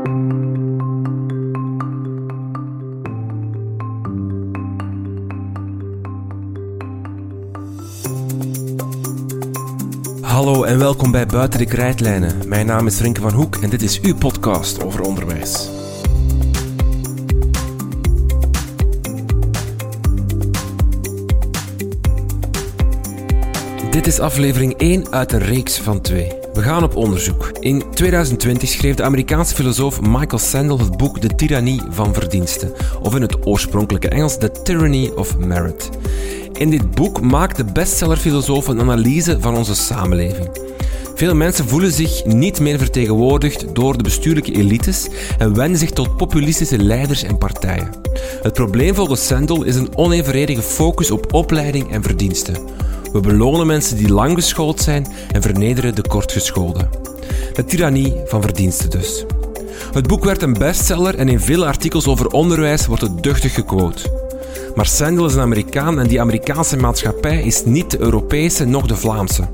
Hallo en welkom bij Buiten de Krijtlijnen. Mijn naam is Rinke van Hoek en dit is uw podcast over onderwijs. Dit is aflevering 1 uit een reeks van 2. We gaan op onderzoek. In 2020 schreef de Amerikaanse filosoof Michael Sandel het boek De Tyrannie van Verdiensten, of in het oorspronkelijke Engels The Tyranny of Merit. In dit boek maakt de bestsellerfilosoof een analyse van onze samenleving. Veel mensen voelen zich niet meer vertegenwoordigd door de bestuurlijke elites en wenden zich tot populistische leiders en partijen. Het probleem volgens Sandel is een onevenredige focus op opleiding en verdiensten. We belonen mensen die lang geschoold zijn en vernederen de kortgeschoolden. De tirannie van verdiensten dus. Het boek werd een bestseller en in vele artikels over onderwijs wordt het duchtig gequote. Maar Sandel is een Amerikaan en die Amerikaanse maatschappij is niet de Europese, noch de Vlaamse.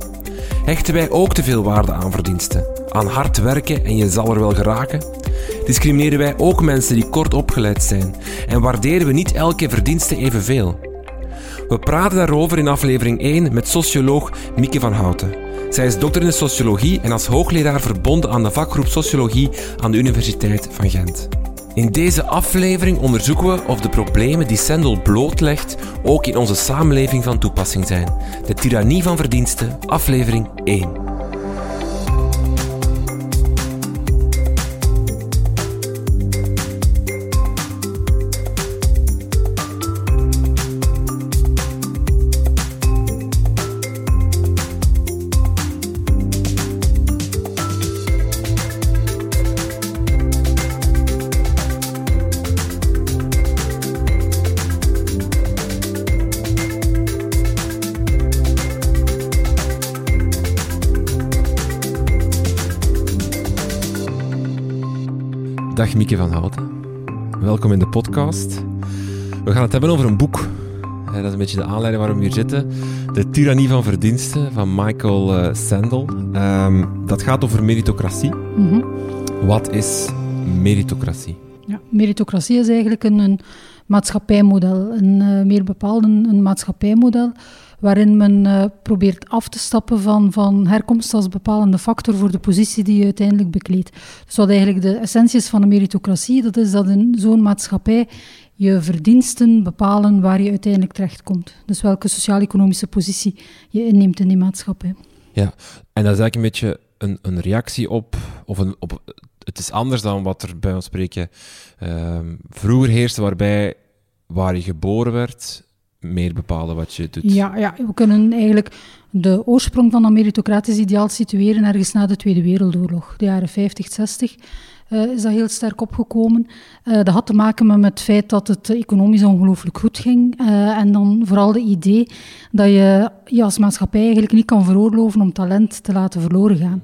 Hechten wij ook te veel waarde aan verdiensten? Aan hard werken en je zal er wel geraken? Discrimineren wij ook mensen die kort opgeleid zijn? En waarderen we niet elke verdienste evenveel? We praten daarover in aflevering 1 met socioloog Mieke van Houten. Zij is dokter in de sociologie en als hoogleraar verbonden aan de vakgroep Sociologie aan de Universiteit van Gent. In deze aflevering onderzoeken we of de problemen die Sendel blootlegt ook in onze samenleving van toepassing zijn. De tirannie van verdiensten, aflevering 1. Dag Mieke van Houten. Welkom in de podcast. We gaan het hebben over een boek. Eh, dat is een beetje de aanleiding waarom we hier zitten. De Tyrannie van Verdiensten van Michael uh, Sandel. Um, dat gaat over meritocratie. Mm -hmm. Wat is meritocratie? Ja, meritocratie is eigenlijk een, een maatschappijmodel. Een uh, meer bepaald een, een maatschappijmodel waarin men uh, probeert af te stappen van, van herkomst als bepalende factor voor de positie die je uiteindelijk bekleedt. Dus wat eigenlijk de essentie is van een meritocratie, dat is dat in zo'n maatschappij je verdiensten bepalen waar je uiteindelijk terechtkomt. Dus welke sociaal-economische positie je inneemt in die maatschappij. Ja, en dat is eigenlijk een beetje een, een reactie op, of een, op, het is anders dan wat er bij ons spreken uh, vroeger heerste, waarbij waar je geboren werd, meer bepalen wat je doet. Ja, ja, we kunnen eigenlijk de oorsprong van dat meritocratisch ideaal situeren ergens na de Tweede Wereldoorlog, de jaren 50, 60. Uh, is dat heel sterk opgekomen. Uh, dat had te maken met het feit dat het economisch ongelooflijk goed ging. Uh, en dan vooral de idee dat je je als maatschappij eigenlijk niet kan veroorloven om talent te laten verloren gaan.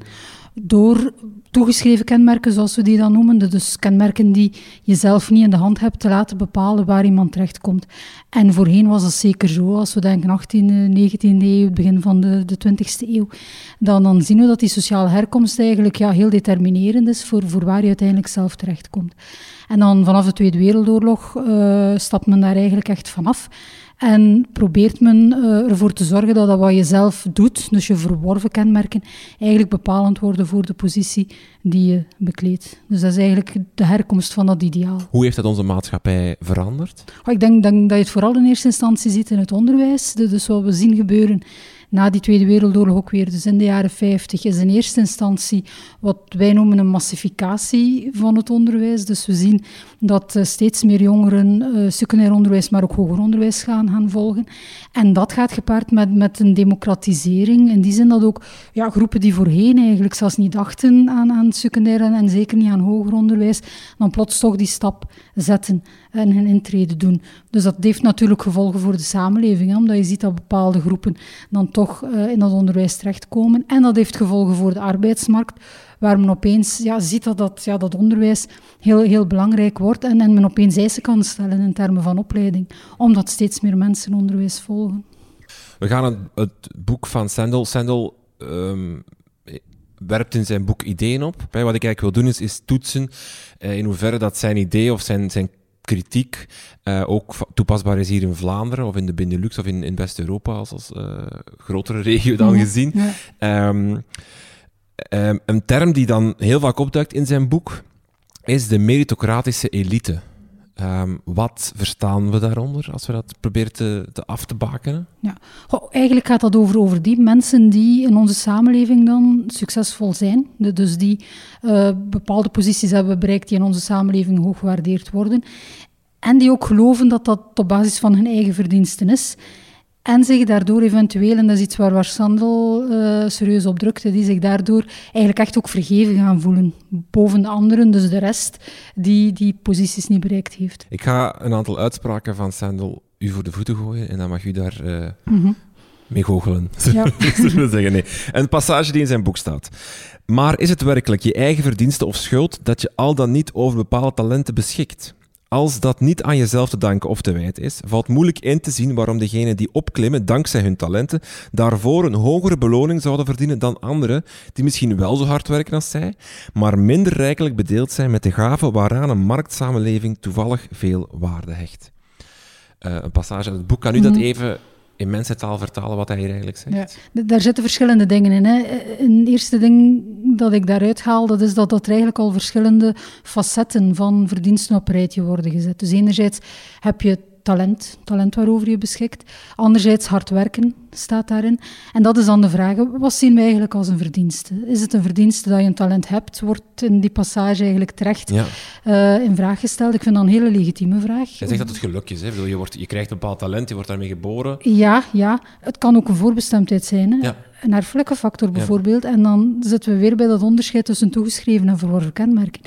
Door toegeschreven kenmerken, zoals we die dan noemen. Dus kenmerken die je zelf niet in de hand hebt te laten bepalen waar iemand terechtkomt. En voorheen was dat zeker zo. Als we denken 18e, 19e eeuw, het begin van de, de 20e eeuw, dan, dan zien we dat die sociale herkomst eigenlijk ja, heel determinerend is voor, voor waar je uiteindelijk zelf terechtkomt. En dan vanaf de Tweede Wereldoorlog uh, stapt men daar eigenlijk echt vanaf. En probeert men uh, ervoor te zorgen dat, dat wat je zelf doet, dus je verworven kenmerken, eigenlijk bepalend worden voor de positie die je bekleedt. Dus dat is eigenlijk de herkomst van dat ideaal. Hoe heeft dat onze maatschappij veranderd? Oh, ik denk, denk, dat je het vooral in eerste instantie ziet in het onderwijs. Dus wat we zien gebeuren na die Tweede Wereldoorlog ook weer, dus in de jaren 50, is in eerste instantie wat wij noemen een massificatie van het onderwijs. Dus we zien dat uh, steeds meer jongeren uh, secundair onderwijs, maar ook hoger onderwijs gaan, gaan volgen. En dat gaat gepaard met, met een democratisering. In die zin dat ook ja, groepen die voorheen eigenlijk zelfs niet dachten aan, aan secundair en zeker niet aan hoger onderwijs, dan plots toch die stap zetten en hun intrede doen. Dus dat heeft natuurlijk gevolgen voor de samenleving, omdat je ziet dat bepaalde groepen dan toch uh, in dat onderwijs terechtkomen. En dat heeft gevolgen voor de arbeidsmarkt, waar men opeens ja, ziet dat dat, ja, dat onderwijs heel, heel belangrijk wordt en, en men opeens eisen kan stellen in termen van opleiding, omdat steeds meer mensen onderwijs volgen. We gaan het, boek van Sandel... Sandel um, werpt in zijn boek ideeën op. Wat ik eigenlijk wil doen is, is toetsen in hoeverre dat zijn idee of zijn, zijn kritiek uh, ook toepasbaar is hier in Vlaanderen of in de Benelux of in, in West-Europa als, als uh, grotere regio dan gezien. Um, um, een term die dan heel vaak opduikt in zijn boek is de meritocratische elite. Um, wat verstaan we daaronder als we dat proberen te, te af te bakenen? Ja, Goh, eigenlijk gaat dat over, over die mensen die in onze samenleving dan succesvol zijn. dus die uh, bepaalde posities hebben bereikt die in onze samenleving hoog gewaardeerd worden. En die ook geloven dat dat op basis van hun eigen verdiensten is. En zich daardoor eventueel, en dat is iets waar, waar Sandel uh, serieus op drukte, die zich daardoor eigenlijk echt ook vergeven gaan voelen. Boven de anderen, dus de rest, die die posities niet bereikt heeft. Ik ga een aantal uitspraken van Sandel u voor de voeten gooien en dan mag u daar uh, mm mee goochelen. Ja. zeggen. Nee. Een passage die in zijn boek staat. Maar is het werkelijk je eigen verdienste of schuld dat je al dan niet over bepaalde talenten beschikt? Als dat niet aan jezelf te danken of te wijten is, valt moeilijk in te zien waarom degenen die opklimmen dankzij hun talenten daarvoor een hogere beloning zouden verdienen dan anderen die misschien wel zo hard werken als zij, maar minder rijkelijk bedeeld zijn met de gaven waaraan een marktsamenleving toevallig veel waarde hecht. Uh, een passage uit het boek. Kan u dat mhm. even in mensentaal vertalen wat hij hier eigenlijk zegt? Ja, daar zitten verschillende dingen in. Hè. Een eerste ding dat ik daaruit haal, dat is dat, dat er eigenlijk al verschillende facetten van verdiensten op rijtje worden gezet. Dus enerzijds heb je talent, talent waarover je beschikt. Anderzijds hard werken staat daarin. En dat is dan de vraag, wat zien we eigenlijk als een verdienste? Is het een verdienste dat je een talent hebt? Wordt in die passage eigenlijk terecht ja. uh, in vraag gesteld? Ik vind dat een hele legitieme vraag. Je zegt dat het geluk is. Hè? Je, wordt, je krijgt een bepaald talent, je wordt daarmee geboren. Ja, ja. het kan ook een voorbestemdheid zijn. Hè? Ja een erfelijke factor bijvoorbeeld. En dan zitten we weer bij dat onderscheid tussen toegeschreven en verworven kenmerken.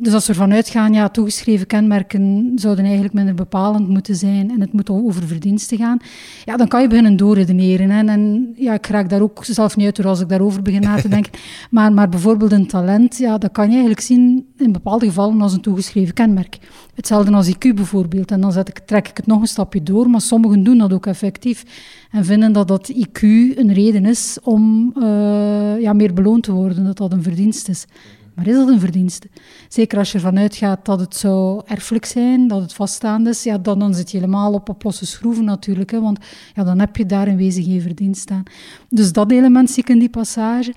Dus als we ervan uitgaan, ja, toegeschreven kenmerken zouden eigenlijk minder bepalend moeten zijn en het moet over verdiensten gaan, ja, dan kan je beginnen doorredeneren. Hè. En ja, ik raak daar ook zelf niet uit door als ik daarover begin na te denken. maar, maar bijvoorbeeld een talent, ja, dat kan je eigenlijk zien in bepaalde gevallen als een toegeschreven kenmerk. Hetzelfde als IQ bijvoorbeeld. En dan zet ik, trek ik het nog een stapje door, maar sommigen doen dat ook effectief en vinden dat dat IQ een reden is om uh, ja, meer beloond te worden, dat dat een verdienst is. Maar is dat een verdienste? Zeker als je ervan uitgaat dat het zou erfelijk zijn, dat het vaststaand is, ja, dan, zit je helemaal op op losse schroeven natuurlijk, hè, want ja, dan heb je daar in wezen geen verdienst staan. Dus dat element zie ik in die passage.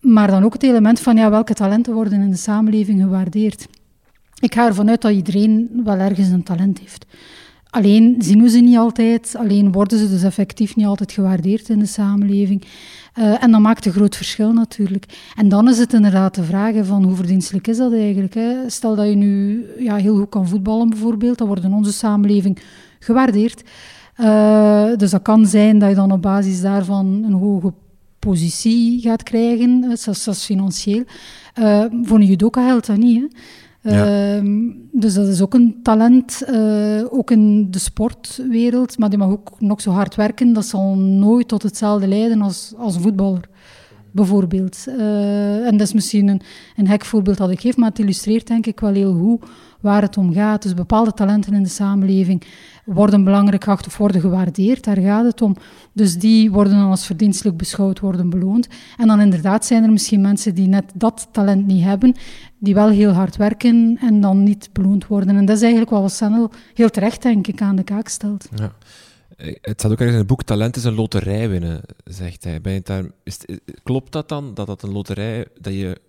Maar dan ook het element van ja, welke talenten worden in de samenleving gewaardeerd. Ik ga ervan uit dat iedereen wel ergens een talent heeft. Alleen zien we ze niet altijd, alleen worden ze dus effectief niet altijd gewaardeerd in de samenleving. Uh, en dat maakt een groot verschil natuurlijk. En dan is het inderdaad de vraag van hoe verdienstelijk is dat eigenlijk. Hè? Stel dat je nu ja, heel goed kan voetballen bijvoorbeeld, dat wordt in onze samenleving gewaardeerd. Uh, dus dat kan zijn dat je dan op basis daarvan een hoge positie gaat krijgen, zelfs, financieel. Uh, voor een judoka geldt dat niet. Hè? Ehm, dus dat is ook een talent, uh, ook in de sportwereld. Maar die mag ook nog zo hard werken. Dat zal nooit tot hetzelfde leiden als, als een voetballer, bijvoorbeeld. Uh, en dat is misschien een, een hek voorbeeld dat ik geef, maar het illustreert denk ik wel heel goed waar het om gaat. Dus bepaalde talenten in de samenleving worden belangrijk geacht of worden gewaardeerd. Daar gaat het om. Dus die worden dan als verdienstelijk beschouwd, worden beloond. En dan inderdaad zijn er misschien mensen die net dat talent niet hebben, die wel heel hard werken en dan niet beloond worden. En dat is eigenlijk wat Sennel heel terecht, denk ik, aan de kaak stelt. Ja. Het staat ook ergens in het boek, talent is een loterij winnen, zegt hij. Ben je daar, klopt dat dan, dat dat een loterij, dat je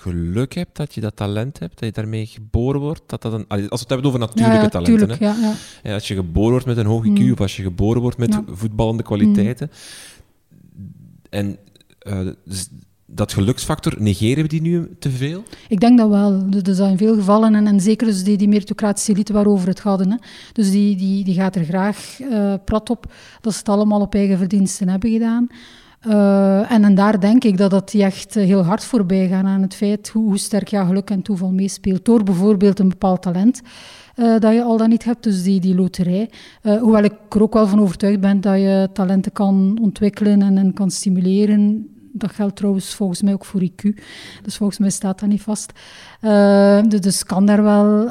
geluk hebt, dat je dat talent hebt, dat je daarmee geboren wordt. Dat dat een, als we het hebben over natuurlijke talenten. hè? Ja, ja. als je geboren wordt met een hoge IQ mm. of als je geboren wordt met voetballende kwaliteiten. Mm. En uh, dus dat geluksfactor, negeren we die nu te veel? Ik denk dat wel. Dus in veel gevallen, en, en zeker dus die, die meritocratische elite waarover het gaat, hè. dus die, die, die gaat er graag uh, prat op dat ze het allemaal op eigen verdiensten hebben gedaan. Uh, en, daar denk ik dat dat die echt eh, heel hard voorbij gaan aan het feit hoe, hoe sterk ja, geluk en toeval meespeelt. Door bijvoorbeeld een bepaald talent uh, dat je al dan niet hebt, dus die, die loterij. hoewel ik er ook wel van overtuigd ben dat je talenten kan ontwikkelen en, en kan stimuleren. Dat geldt trouwens volgens mij ook voor IQ. Dus volgens mij staat dat niet vast. dus kan, daar wel,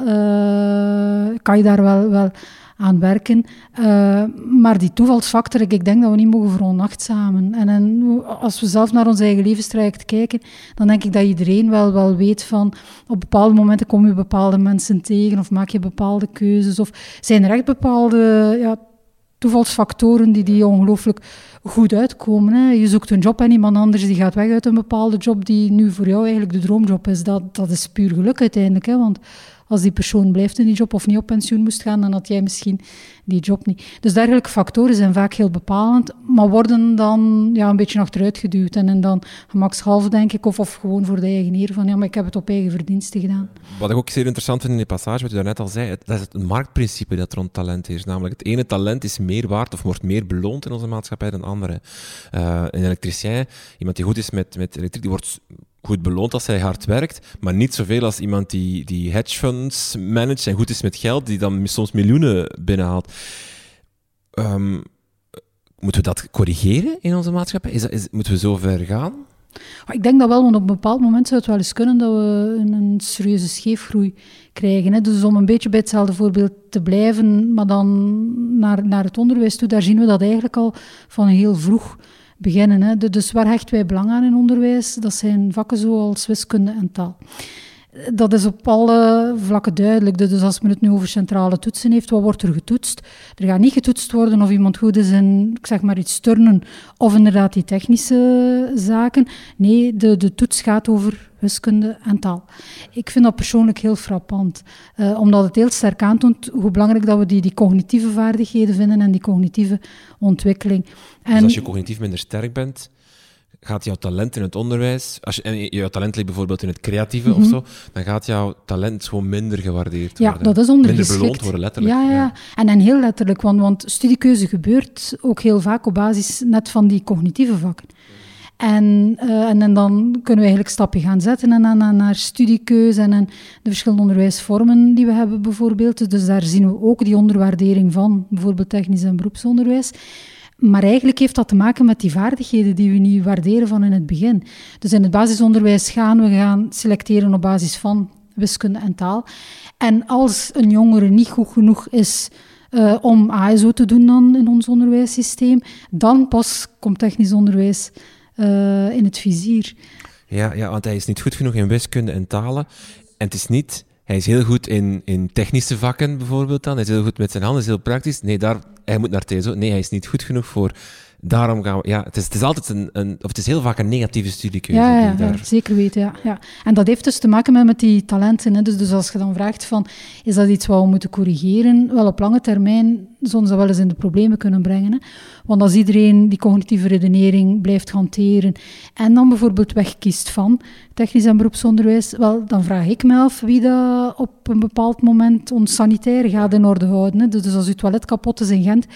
kan je daar wel, wel aan werken. Uh, maar die toevalsfactor, ik denk dat we niet mogen veronachtzamen. En, en als we zelf naar ons eigen levenstraject kijken, dan denk ik dat iedereen wel, wel weet van op bepaalde momenten kom je bepaalde mensen tegen of maak je bepaalde keuzes of zijn er echt bepaalde ja, toevalsfactoren die, die ongelooflijk goed uitkomen. Hè. Je zoekt een job en iemand anders die gaat weg uit een bepaalde job die nu voor jou eigenlijk de droomjob is. Dat, dat is puur geluk uiteindelijk. Hè, want als die persoon blijft in die job of niet op pensioen moest gaan, dan had jij misschien die job niet. Dus dergelijke factoren zijn vaak heel bepalend, maar worden dan ja, een beetje achteruit geduwd. En, en dan gemakshalve, denk ik, of, of gewoon voor de eigen eer van ja, maar ik heb het op eigen verdiensten gedaan. Wat ik ook zeer interessant vind in die passage, wat u daarnet al zei, dat is het marktprincipe dat rond talent is. Namelijk, het ene talent is meer waard of wordt meer beloond in onze maatschappij dan andere. Uh, een elektricien, iemand die goed is met, met elektriek, die wordt goed beloond als hij hard werkt, maar niet zoveel als iemand die, die hedge funds managt en goed is met geld, die dan soms miljoenen binnenhaalt. Um, moeten we dat corrigeren in onze maatschappij? Is dat, is, moeten we zo ver gaan? Ik denk dat wel, want op een bepaald moment zou het wel eens kunnen dat we een, een serieuze scheefgroei krijgen. Hè. Dus om een beetje bij hetzelfde voorbeeld te blijven, maar dan naar, naar het onderwijs toe, daar zien we dat eigenlijk al van heel vroeg beginnen. Hè. Dus waar hechten wij belang aan in onderwijs? Dat zijn vakken zoals wiskunde en taal. Dat is op alle vlakken duidelijk. Dus als men het nu over centrale toetsen heeft, wat wordt er getoetst? Er gaat niet getoetst worden of iemand goed is in, ik zeg maar iets turnen, of inderdaad die technische zaken. Nee, de, de toets gaat over wiskunde en taal. Ik vind dat persoonlijk heel frappant, uh, omdat het heel sterk aantoont hoe belangrijk dat we die, die cognitieve vaardigheden vinden en die cognitieve ontwikkeling. En dus als je cognitief minder sterk bent, gaat jouw talent in het onderwijs, als je, en jouw talent ligt bijvoorbeeld in het creatieve mm -hmm. of mhm. zo, dan gaat jouw talent gewoon minder gewaardeerd ja, worden. Ja, dat is ondergeschikt. Minder beloond worden, letterlijk. Ja, ja, ja. En, en heel letterlijk, want, want studiekeuze gebeurt ook heel vaak op basis net van die cognitieve vakken. En, uh, en, en, dan kunnen we eigenlijk stappen gaan zetten en, en, naar studiekeuze en, en, de verschillende onderwijsvormen die we hebben bijvoorbeeld. Dus daar zien we ook die onderwaardering van, bijvoorbeeld technisch en beroepsonderwijs. Maar eigenlijk heeft dat te maken met die vaardigheden die we niet waarderen van in het begin. Dus in het basisonderwijs gaan we gaan selecteren op basis van wiskunde en taal. En als een jongere niet goed genoeg is uh, om ASO te doen dan in ons onderwijssysteem, dan pas komt technisch onderwijs uh, in het vizier. Ja, ja, want hij is niet goed genoeg in wiskunde en talen. En het is niet hij is heel goed in, in technische vakken bijvoorbeeld dan. Hij is heel goed met zijn handen, is heel praktisch. Nee, daar, hij moet naar TSO. Nee, hij is niet goed genoeg voor daarom gaan we... Ja, het is, het is altijd een, een... Of het is heel vaak een negatieve studiekeuze. Ja, ja, daar... zeker weten, ja, ja. En dat heeft dus te maken met, met die talenten. Hè. Dus, dus als je dan vraagt van, is dat iets wat we moeten corrigeren? Wel, op lange termijn zullen ze wel eens in de problemen kunnen brengen. Hè. Want als iedereen die cognitieve redenering blijft hanteren en dan bijvoorbeeld wegkiest van technisch en beroepsonderwijs, wel, dan vraag ik me af wie dat op een bepaald moment ons sanitair gaat in orde houden. Hè. Dus, dus als uw toilet kapot is in Gent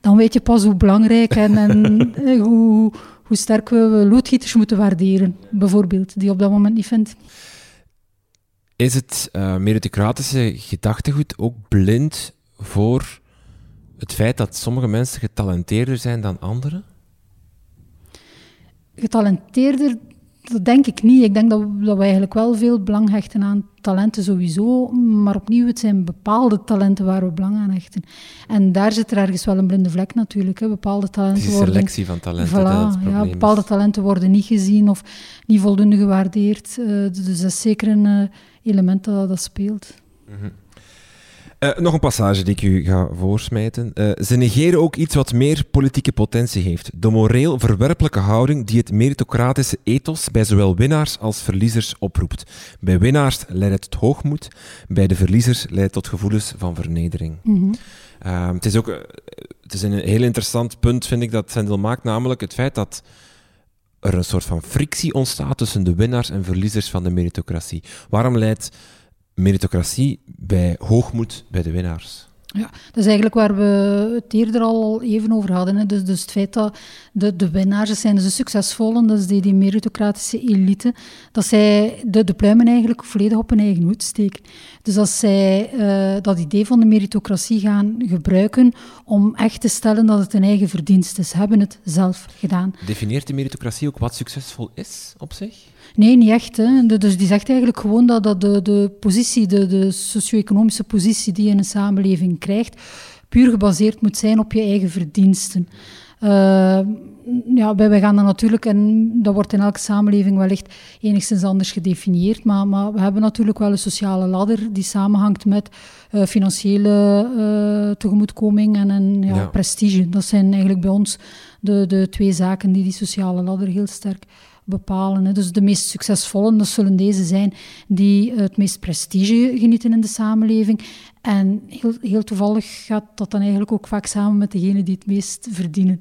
dan weet je pas hoe belangrijk en, en eh, hoe, hoe sterk we loodgieters moeten waarderen, bijvoorbeeld, die je op dat moment niet vindt. Is het uh, meritocratische gedachtegoed ook blind voor het feit dat sommige mensen getalenteerder zijn dan anderen? Getalenteerder dat denk ik niet. Ik denk dat, dat we eigenlijk wel veel belang hechten aan talenten sowieso. Maar opnieuw, het zijn bepaalde talenten waar we belang aan hechten. En daar zit er ergens wel een blinde vlek natuurlijk. Hè. Bepaalde talenten het is een selectie van talenten. Voilà, ja, bepaalde talenten worden niet gezien of niet voldoende gewaardeerd. Uh, dus dat is zeker een uh, element dat, dat speelt. Mm -hmm. Uh, nog een passage die ik u ga voorsmijten. Uh, ze negeren ook iets wat meer politieke potentie heeft. De moreel verwerpelijke houding die het meritocratische ethos bij zowel winnaars als verliezers oproept. Bij winnaars leidt het tot hoogmoed, bij de verliezers leidt het tot gevoelens van vernedering. Mm -hmm. uh, het is ook het is een heel interessant punt, vind ik, dat Sendel maakt, namelijk het feit dat er een soort van frictie ontstaat tussen de winnaars en verliezers van de meritocratie. Waarom leidt meritocratie bij hoogmoed bij de winnaars. Ja, dat is eigenlijk waar we het eerder al even over hadden. Hè. Dus, dus het feit dat de, de winnaars zijn, dus de succesvolle, dat is die, die meritocratische elite, dat zij de, de pluimen eigenlijk volledig op hun eigen hoed steken. Dus als zij uh, dat idee van de meritocratie gaan gebruiken om echt te stellen dat het een eigen verdienst is, hebben het zelf gedaan. Definieert de meritocratie ook wat succesvol is op zich? Nee, niet echt. Hè. Dus die zegt eigenlijk gewoon dat, dat de, de positie, de, de socio-economische positie die je in een samenleving krijgt, puur gebaseerd moet zijn op je eigen verdiensten. Uh, ja, wij, gaan dan natuurlijk, en dat wordt in elke samenleving wellicht enigszins anders gedefinieerd, maar, maar we hebben natuurlijk wel een sociale ladder die samenhangt met uh, financiële uh, tegemoetkoming en, en ja, ja. prestige. Dat zijn eigenlijk bij ons de, de twee zaken die die sociale ladder heel sterk bepalen. Dus de meest succesvolle, dat zullen deze zijn die het meest prestige genieten in de samenleving. En heel, heel toevallig gaat dat dan eigenlijk ook vaak samen met degene die het meest verdienen,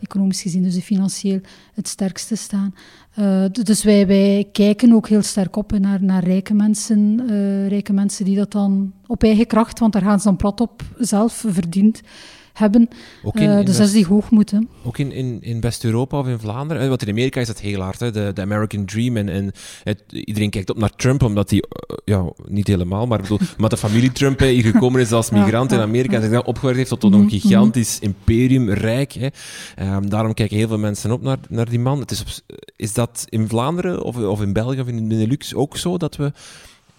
economisch gezien, dus die financieel het sterkste staan. Uh, dus wij, wij kijken ook heel sterk op naar, naar rijke mensen, uh, rijke mensen die dat dan op eigen kracht, want daar gaan ze dan plat op, zelf verdiend hebben. Ook in, uh, dus dat is die hoogmoed. Hè. Ook in, in, in West-Europa of in Vlaanderen. Eh, want in Amerika is dat heel hard, hè? De, de American Dream. En, en het, iedereen kijkt op naar Trump, omdat hij, uh, ja, niet helemaal, maar bedoel, omdat de familie Trump hier gekomen is als migrant in Amerika en zich dan opgewerkt heeft tot, tot een mhm, gigantisch mhm. imperium, rijk. Hè? Um, daarom kijken heel veel mensen op naar, naar die man. Het is, op, is dat in Vlaanderen of, of in België of in de Benelux ook zo dat we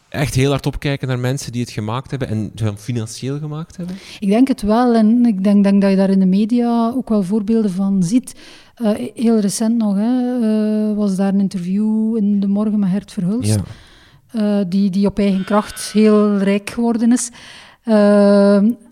echt heel hard opkijken naar mensen die het gemaakt hebben en financieel gemaakt hebben? Ik denk het wel. En ik denk, denk dat je daar in de media ook wel voorbeelden van ziet. Uh, heel recent nog hè, uh, was daar een interview in De Morgen met Hert Verhulst. Ja. Uh, die, die op eigen kracht heel rijk geworden is.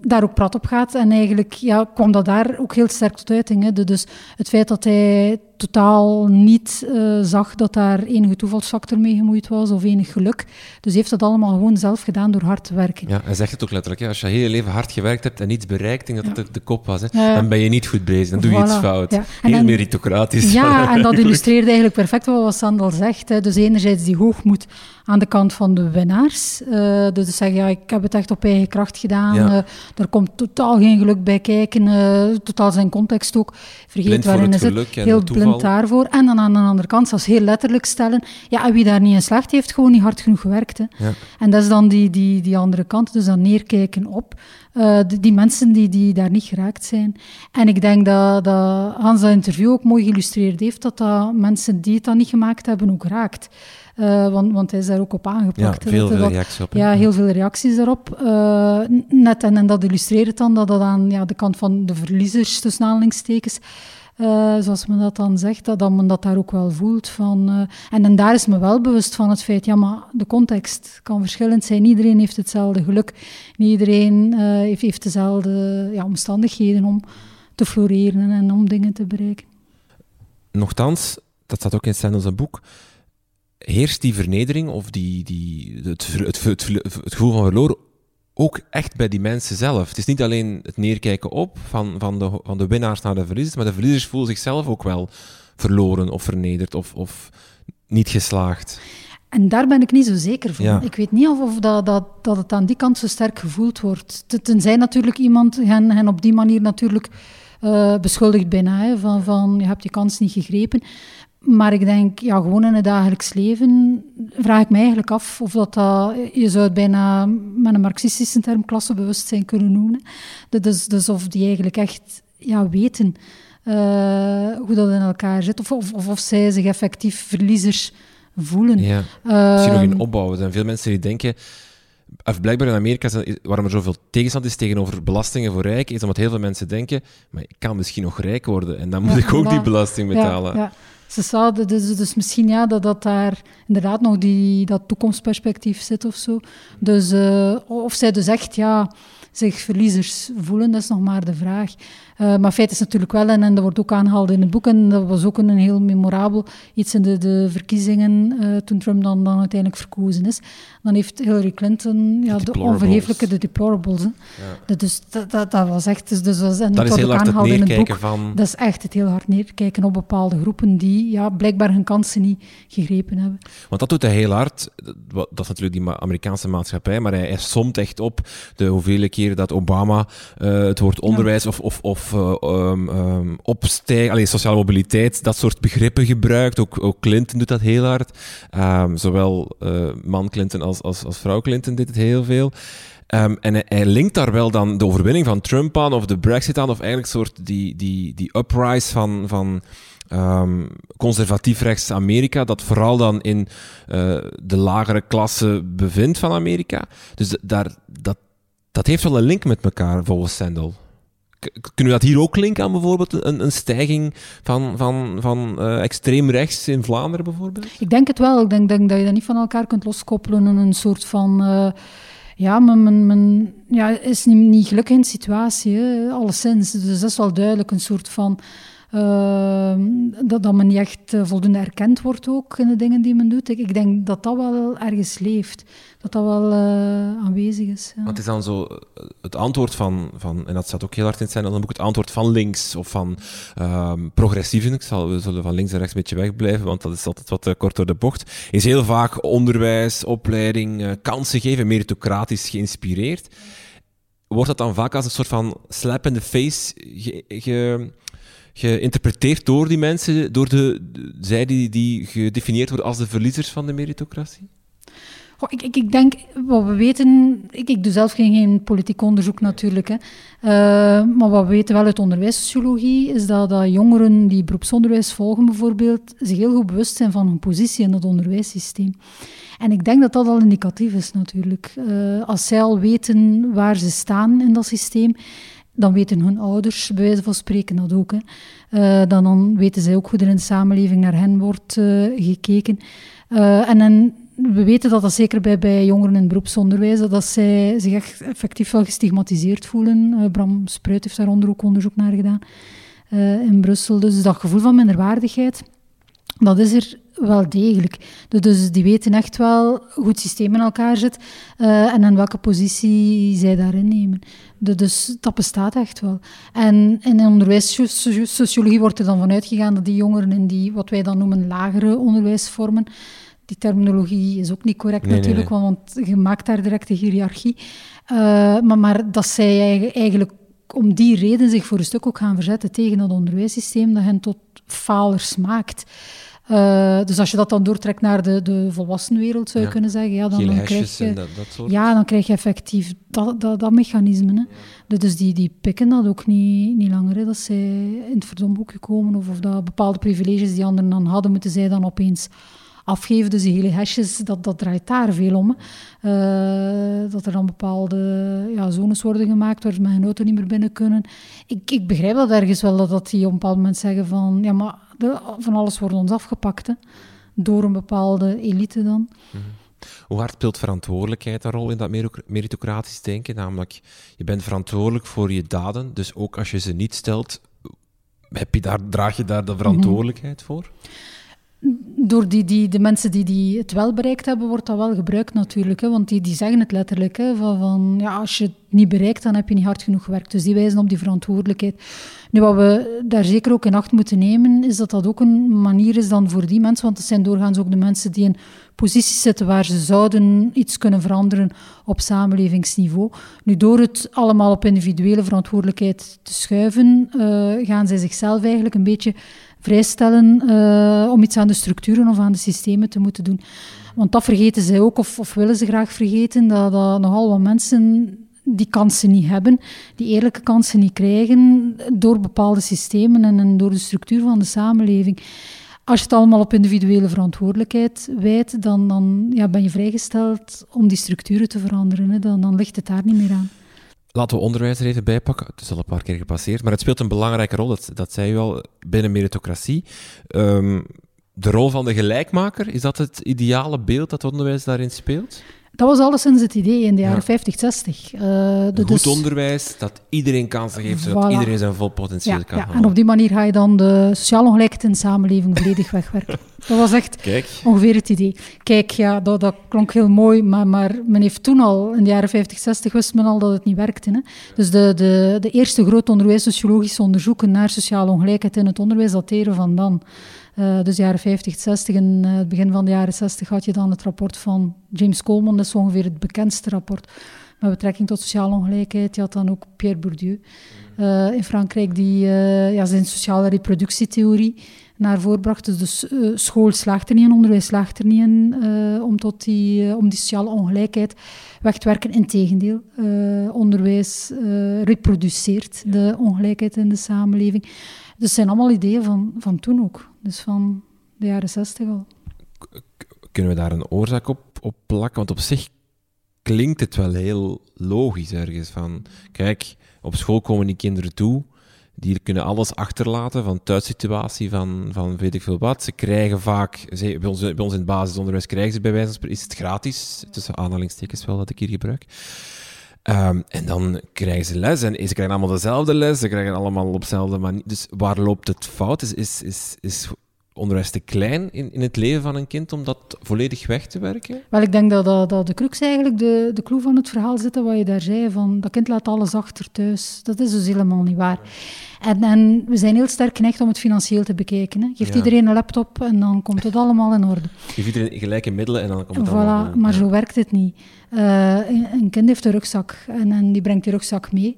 daar ook prat op gaat. En eigenlijk ja, kwam dat daar ook heel sterk tot uiting. Hè. Dus het feit dat hij totaal niet uh, zag dat daar enige toevalsfactor mee gemoeid was of enig geluk. Dus heeft dat allemaal gewoon zelf gedaan door hard te werken. Ja, hij zegt het ook letterlijk. Als je heel je leven hard gewerkt hebt en niets bereikt, denk dat ja. dat de, kop was. Hè. Dan ben je niet goed bezig, dan doe je iets fout. Ja. Heel meritocratisch. Ja, en dat illustreert eigenlijk perfect wat Sandal zegt. Hè. Dus enerzijds die hoogmoed aan de kant van de winnaars. Uh, dus zeggen, ja, ik heb het echt op eigen kracht gedaan. Uh, er komt totaal geen geluk bij kijken. totaal zijn context ook. Vergeet waarin is het. Heel blind daarvoor. En dan aan de andere kant, zelfs heel letterlijk stellen, ja, wie daar niet in slaagt, heeft gewoon niet hard genoeg gewerkt. Hè. Ja. En dat is dan die, die, die andere kant, dus dan neerkijken op uh, die, die, mensen die, die daar niet geraakt zijn. En ik denk dat, dat Hans dat interview ook mooi geïllustreerd heeft, dat dat mensen die het dan niet gemaakt hebben ook raakt. Uh, want, want hij is daar ook op aangepakt. Ja, veel, veel reacties op. Ja, heel veel reacties daarop. Uh, net, en, en dat illustreert dan dat dat aan ja, de kant van de verliezers, tussen aanhalingstekens, uh, zoals men dat dan zegt, dat, dat men dat daar ook wel voelt. Van, uh, en, en daar is me wel bewust van het feit, ja, maar de context kan verschillend zijn. Iedereen heeft hetzelfde geluk. Iedereen uh, heeft, heeft, dezelfde ja, omstandigheden om te floreren en om dingen te bereiken. Nochtans, dat staat ook in zijn boek, heerst die vernedering of die, die, het, het, het, het gevoel van verloren ook echt bij die mensen zelf. Het is niet alleen het neerkijken op van, van, de, van de winnaars naar de verliezers, maar de verliezers voelen zichzelf ook wel verloren of vernederd of, of niet geslaagd. En daar ben ik niet zo zeker van. Ik weet niet of, of dat, dat, dat het aan die kant zo sterk gevoeld wordt. Tenzij natuurlijk iemand hen, hen op die manier natuurlijk uh, beschuldigt bijna, hè, van, van je hebt je kans niet gegrepen. Maar ik denk, ja, gewoon in het dagelijks leven vraag ik me eigenlijk af of dat, dat je zou het bijna met een marxistische term klassebewustzijn kunnen noemen. Dus, dus of die eigenlijk echt ja, weten uh, hoe dat in elkaar zit. Of, of, of, zij zich effectief verliezers voelen. Ja. Uh, Misschien nog in opbouw. Er zijn veel mensen die denken... Of blijkbaar in Amerika, waarom er zoveel tegenstand is tegenover belastingen voor rijken, is omdat heel veel mensen denken, maar ik kan misschien nog rijk worden en dan moet ik ook die belasting betalen. Ja, ja. Ze zouden dus, dus misschien ja, dat, dat daar inderdaad nog die, dat toekomstperspectief zit of zo. Dus, uh, of zij dus echt ja, zich verliezers voelen, dat is nog maar de vraag. Uh, maar feit is natuurlijk wel, en, en dat wordt ook aangehaald in het boek, en dat was ook een heel memorabel iets in de, de verkiezingen, uh, toen Trump dan, dan uiteindelijk verkozen is. Dan heeft Hillary Clinton ja, de, onvergeeflijke, de deplorables. Ja. Dus dat, dat, dat, was echt... Dus, dus was, en dat is heel hard het neerkijken van... Dat is echt het heel hard neerkijken op bepaalde groepen die ja, blijkbaar hun kansen niet gegrepen hebben. Want dat doet hij heel hard. Dat is natuurlijk die Amerikaanse maatschappij, maar hij, hij somt echt op de hoeveelheid keren dat Obama uh, het woord onderwijs of, of, of of uh, um, um, opstijgen, allee, sociale mobiliteit, dat soort begrippen gebruikt. Ook, ook Clinton doet dat heel hard. Um, zowel uh, man Clinton als, als, als vrouw Clinton deed het heel veel. En hij, linkt daar wel dan de overwinning van Trump aan, of de Brexit aan, of eigenlijk soort die, die, die uprise van, van um, conservatief rechts Amerika, dat vooral dan in uh, de lagere klasse bevindt van Amerika. Dus daar, dat Dat heeft wel een link met elkaar, volgens Sendel. Kunnen we dat hier ook linken aan bijvoorbeeld een, een stijging van, van, van uh, extreem rechts in Vlaanderen bijvoorbeeld? Ik denk het wel. Ik denk, denk dat je dat niet van elkaar kunt loskoppelen. Een soort van... Uh, ja, men, men, ja, is niet, niet gelukkig in de situatie, alleszins. Dus dat is wel duidelijk een soort van... Uh, dat, men niet echt voldoende erkend wordt ook in de dingen die men doet. Ik, denk dat dat wel ergens leeft dat dat wel uh, aanwezig is. Ja. het is dan zo eh, het antwoord van, van, en dat staat ook heel hard in zijn, dan ook het antwoord van links of van um, progressieven. Ik zal, we zullen van links en rechts een beetje wegblijven, want dat is altijd wat kort door de bocht. Is heel vaak onderwijs, opleiding, kansen geven, meritocratisch geïnspireerd. Wordt dat dan vaak als een soort van slap in the face ge geïnterpreteerd door die mensen, door de, zij die, die gedefinieerd worden als de verliezers van de meritocratie? ik, ik, ik, denk, wat we weten, ik, doe zelf geen, politiek onderzoek natuurlijk, hè. Uh, maar wat we weten wel uit onderwijssociologie, is dat, dat jongeren die beroepsonderwijs volgen bijvoorbeeld, zich heel goed bewust zijn van hun positie in het onderwijssysteem. En ik denk dat dat al indicatief is natuurlijk. Uh, als zij al weten waar ze staan in dat systeem, dan weten hun ouders, bij wijze van spreken, dat ook. Hè. Uh, dan, weten zij ook hoe er in de samenleving naar hen wordt gekeken. en dan we weten dat dat zeker bij, bij jongeren in beroepsonderwijs, dat zij zich echt effectief wel gestigmatiseerd voelen. Bram Spruit heeft daaronder ook onderzoek naar gedaan in Brussel. Dus dat gevoel van minderwaardigheid, dat is er wel degelijk. Dus die weten echt wel hoe het systeem in elkaar zit uh, en in welke positie zij daarin nemen. Dus dat bestaat echt wel. En in onderwijssociologie wordt er dan vanuit gegaan dat die jongeren in die, wat wij dan noemen, lagere onderwijsvormen, die terminologie is ook niet correct natuurlijk, want je maakt daar direct een hiërarchie. Uh, maar, maar dat zij eigenlijk om die reden zich voor een stuk ook gaan verzetten tegen dat onderwijssysteem dat hen tot falers maakt. Uh, dus als je dat dan doortrekt naar de, de volwassenenwereld, zou je kunnen zeggen, ja, dan, dan krijg je, dat, dat soort. ja, dan krijg je effectief dat, dat, dat mechanisme. Hè. Dus die, die pikken dat ook niet, niet langer, hè, dat zij in het verdomboekje komen of, of dat bepaalde privileges die anderen dan hadden, moeten zij dan opeens afgeven. Dus die hele hashjes, dat, dat draait daar veel om. Uh, dat er dan bepaalde ja, zones worden gemaakt waar hun auto niet meer binnen kunnen. Ik, ik begrijp dat ergens wel, dat, dat die op een bepaald moment zeggen van... Ja, maar de, van alles wordt ons afgepakt, hè, door een bepaalde elite dan. Mhm. Hoe hard speelt verantwoordelijkheid een rol in dat meritocratisch denken? Namelijk, je bent verantwoordelijk voor je daden, dus ook als je ze niet stelt, heb je daar, draag je daar de verantwoordelijkheid voor? Door die, die, de mensen die, die het wel bereikt hebben, wordt dat wel gebruikt natuurlijk. Hè, want die, die zeggen het letterlijk. Hè, van, van, ja, als je het niet bereikt, dan heb je niet hard genoeg gewerkt. Dus die wijzen op die verantwoordelijkheid. Nu, wat we daar zeker ook in acht moeten nemen, is dat dat ook een manier is dan voor die mensen. Want het zijn doorgaans ook de mensen die in posities zitten waar ze zouden iets kunnen veranderen op samenlevingsniveau. Nu, door het allemaal op individuele verantwoordelijkheid te schuiven, uh, gaan zij zichzelf eigenlijk een beetje vrijstellen uh, om iets aan de structuren of aan de systemen te moeten doen. Want dat vergeten zij ook, of, of willen ze graag vergeten, dat, dat nogal wat mensen die kansen niet hebben, die eerlijke kansen niet krijgen door bepaalde systemen en, door de structuur van de samenleving. Als je het allemaal op individuele verantwoordelijkheid wijt, dan, dan ja, ben je vrijgesteld om die structuren te veranderen. Dan, dan ligt het daar niet meer aan. Laten we onderwijs er even bij pakken. Het is al een paar keer gepasseerd, maar het speelt een belangrijke rol. Dat, dat zei u al binnen meritocratie. Um, de rol van de gelijkmaker, is dat het ideale beeld dat onderwijs daarin speelt? Dat was alleszins het idee in de jaren 50, 60. Uh, goed dus... onderwijs, dat iedereen kansen geeft, zodat iedereen zijn vol potentieel kan ja. En op die manier ga je dan de sociale ongelijkheid in de samenleving volledig wegwerken. Dat was echt Kijk. ongeveer het idee. Kijk, ja, dat, dat klonk heel mooi, maar, maar men heeft toen al, in de jaren 50, 60, wist men al dat het niet werkte. Hè. Dus de, de, de eerste grote onderwijssociologische onderzoeken naar sociale ongelijkheid in het onderwijs dateren van dan. Uh, dus jaren 50, 60 en uh, het begin van de jaren 60 had je dan het rapport van James Coleman, dat is ongeveer het bekendste rapport met betrekking tot sociale ongelijkheid. Je had dan ook Pierre Bourdieu uh, in Frankrijk, die ja, zijn sociale reproductietheorie naar voren bracht. Dus de school slaagt er niet in, onderwijs slaagt er niet in om, tot die, om die sociale ongelijkheid weg te werken. Integendeel, onderwijs reproduceert de ongelijkheid in de samenleving. Dus het zijn allemaal ideeën van, van toen ook. Dus van de jaren zestig al. Kunnen we daar een oorzaak op, plakken? Want op zich klinkt het wel heel logisch ergens. Van, kijk, op school komen die kinderen toe, die kunnen alles achterlaten van thuissituatie, van, van weet ik veel wat. Ze krijgen vaak, bij ons, bij ons in het basisonderwijs krijgen ze bij wijze van is het gratis, tussen aanhalingstekens wel dat ik hier gebruik. Um, en dan krijgen ze les en ze krijgen allemaal dezelfde les, ze krijgen allemaal op dezelfde manier. Dus waar loopt het fout? Is, is, is, is onderwijs te klein in, in het leven van een kind om dat volledig weg te werken? Wel, ik denk dat, dat, dat de crux eigenlijk de, de clue van het verhaal zit, wat je daar zei, van dat kind laat alles achter thuis. Dat is dus helemaal niet waar. En, en we zijn heel sterk geneigd om het financieel te bekijken. Hè. Geeft iedereen een laptop en dan komt het allemaal in orde. Geef iedereen gelijke middelen en dan komt het voilà, allemaal... Maar zo werkt het niet. Uh, een kind heeft een rugzak en, en die brengt die rugzak mee.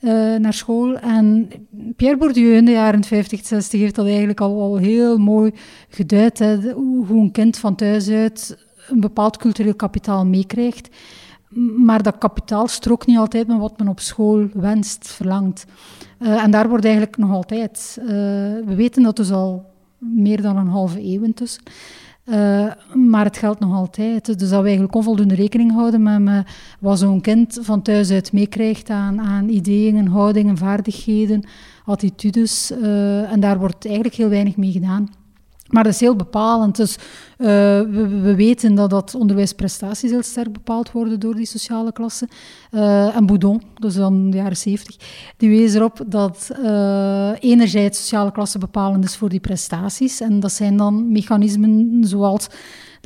Uh, naar school. En Pierre Bourdieu in de jaren 50, 60 heeft dat eigenlijk al, al heel mooi geduid. Hè, hoe een kind van thuis uit een bepaald cultureel kapitaal meekrijgt. Maar dat kapitaal strookt niet altijd met wat men op school wenst, verlangt. Uh, en daar wordt eigenlijk nog altijd. Uh, we weten dat dus al meer dan een halve eeuw intussen. Uh, maar het geldt nog altijd. Dus dat we eigenlijk onvoldoende rekening houden met, wat zo'n kind van thuis uit meekrijgt aan, aan ideeën, houdingen, vaardigheden, attitudes. Uh, en daar wordt eigenlijk heel weinig mee gedaan. Maar dat is heel bepalend. Dus uh, we, we, weten dat, dat onderwijsprestaties heel sterk bepaald worden door die sociale klassen. Uh, en Boudon, dus dan de jaren 70, die wees erop dat uh, enerzijds sociale klassen bepalend is voor die prestaties. En dat zijn dan mechanismen zoals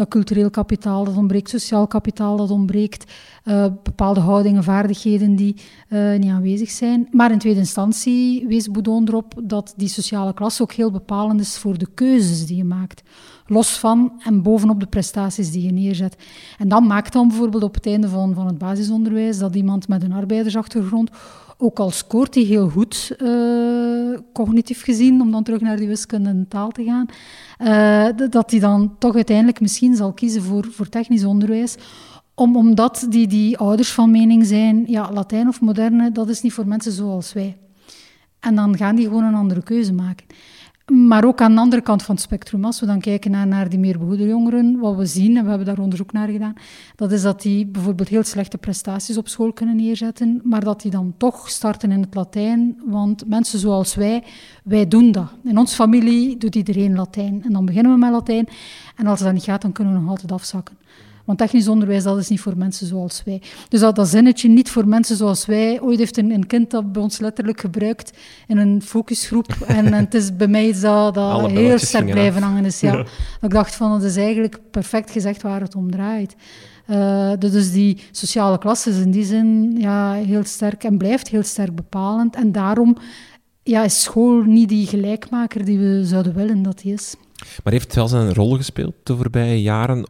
dat cultureel kapitaal dat ontbreekt, sociaal kapitaal dat ontbreekt, uh, bepaalde houdingen, vaardigheden die uh, niet aanwezig zijn. Maar in tweede instantie wees Boudon erop dat die sociale klasse ook heel bepalend is voor de keuzes die je maakt. Los van en bovenop de prestaties die je neerzet. En dat maakt dan bijvoorbeeld op het einde van, van het basisonderwijs dat iemand met een arbeidersachtergrond ook al scoort hij heel goed, uh, cognitief gezien, om dan terug naar die wiskunde en taal te gaan, uh, dat hij dan toch uiteindelijk misschien zal kiezen voor, voor technisch onderwijs. Om, omdat die, die ouders van mening zijn, ja, Latijn of moderne, dat is niet voor mensen zoals wij. En dan gaan die gewoon een andere keuze maken. Maar ook aan de andere kant van het spectrum, als we dan kijken naar, naar die meer behoede jongeren, wat we zien, en we hebben daar onderzoek naar gedaan, dat is dat die bijvoorbeeld heel slechte prestaties op school kunnen neerzetten, maar dat die dan toch starten in het Latijn, want mensen zoals wij, wij doen dat. In onze familie doet iedereen Latijn. En dan beginnen we met Latijn, en als dat niet gaat, dan kunnen we nog altijd afzakken. Want technisch onderwijs, dat is niet voor mensen zoals wij. Dus dat, dat zinnetje, niet voor mensen zoals wij. Ooit heeft een, een kind dat bij ons letterlijk gebruikt in een focusgroep. en, en het is bij mij iets dat, dat heel sterk blijven hangen is. Ja. Ik dacht van, dat is eigenlijk perfect gezegd waar het om draait. Uh, dus die sociale klasse is in die zin ja, heel sterk en blijft heel sterk bepalend. En daarom ja, is school niet die gelijkmaker die we zouden willen dat die is. Maar heeft het wel zijn rol gespeeld de voorbije jaren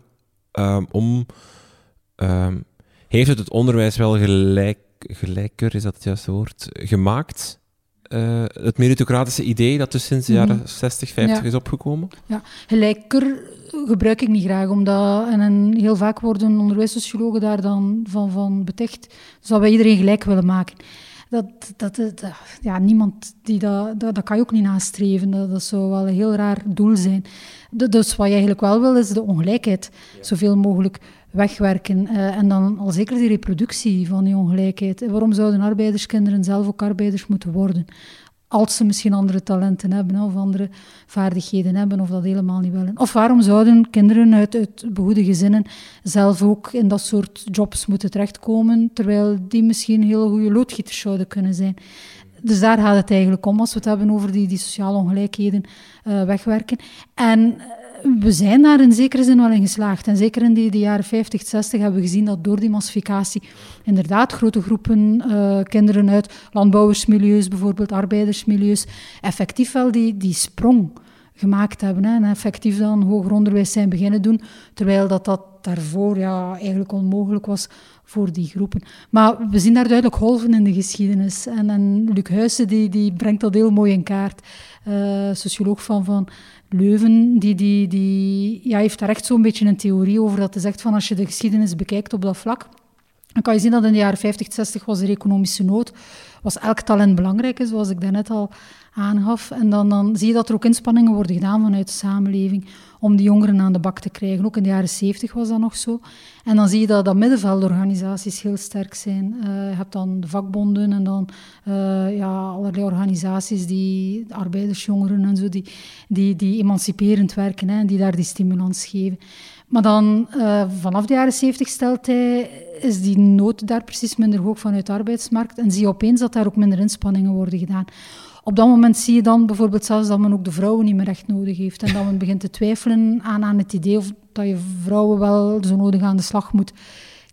um, om. Um, heeft het het onderwijs wel gelijk, gelijker, is dat het juiste woord, gemaakt? Uh, het meritocratische idee dat dus sinds de jaren mm. 60, 50 ja. is opgekomen? Ja, gelijker gebruik ik niet graag, omdat en, en heel vaak worden onderwijssociologen daar dan van, van beticht, dus dat wij iedereen gelijk willen maken. Dat, dat, dat, ja, niemand die dat, dat, dat kan je ook niet nastreven. Dat, dat zou wel een heel raar doel zijn. Dus wat je eigenlijk wel wil, is de ongelijkheid zoveel mogelijk wegwerken. Uh, en dan al zeker die reproductie van die ongelijkheid. Waarom zouden arbeiderskinderen zelf ook arbeiders moeten worden? Als ze misschien andere talenten hebben of andere vaardigheden hebben, of dat helemaal niet willen. Of waarom zouden kinderen uit, uit behoede gezinnen zelf ook in dat soort jobs moeten terechtkomen, terwijl die misschien hele goede loodgieters zouden kunnen zijn? Dus daar gaat het eigenlijk om als we het hebben over die, die sociale ongelijkheden uh, wegwerken. En eh, we zijn daar in zekere zin wel in geslaagd. En zeker in die, jaren 50, 60 hebben we gezien dat door die massificatie inderdaad grote groepen uh, kinderen uit landbouwersmilieus, bijvoorbeeld arbeidersmilieus, effectief wel die, die sprong gemaakt hebben. Hè, en effectief dan hoger onderwijs zijn beginnen doen, terwijl dat, dat daarvoor ja, eigenlijk onmogelijk was voor die groepen. Maar we zien daar duidelijk golven in de geschiedenis. En, Luc Huyssen die, die brengt dat heel mooi in kaart. Uh, socioloog van, van Leuven, die, die, die ja, heeft daar echt zo'n beetje een theorie over dat hij zegt van als je de geschiedenis bekijkt op dat vlak, Dan kan je zien dat in de jaren 50, 60 was er economische nood. Was elk talent belangrijk, zoals ik daarnet al aangaf. En dan, dan zie je dat er ook inspanningen worden gedaan vanuit de samenleving om die jongeren aan de bak te krijgen. Ook in de jaren 70 was dat nog zo. En dan zie je dat, dat middenveldorganisaties heel sterk zijn. Uh, je hebt dan de vakbonden en dan uh, ja, allerlei organisaties, die arbeidersjongeren en zo, die, die, die emanciperend werken en die daar die stimulans geven. Maar dan uh, vanaf de jaren 70 stelt hij, is die nood daar precies minder hoog vanuit de arbeidsmarkt en zie je opeens dat daar ook minder inspanningen worden gedaan. Op dat moment zie je dan bijvoorbeeld zelfs dat men ook de vrouwen niet meer echt nodig heeft. En dat men begint te twijfelen aan, aan het idee of dat je vrouwen wel zo nodig aan de slag moet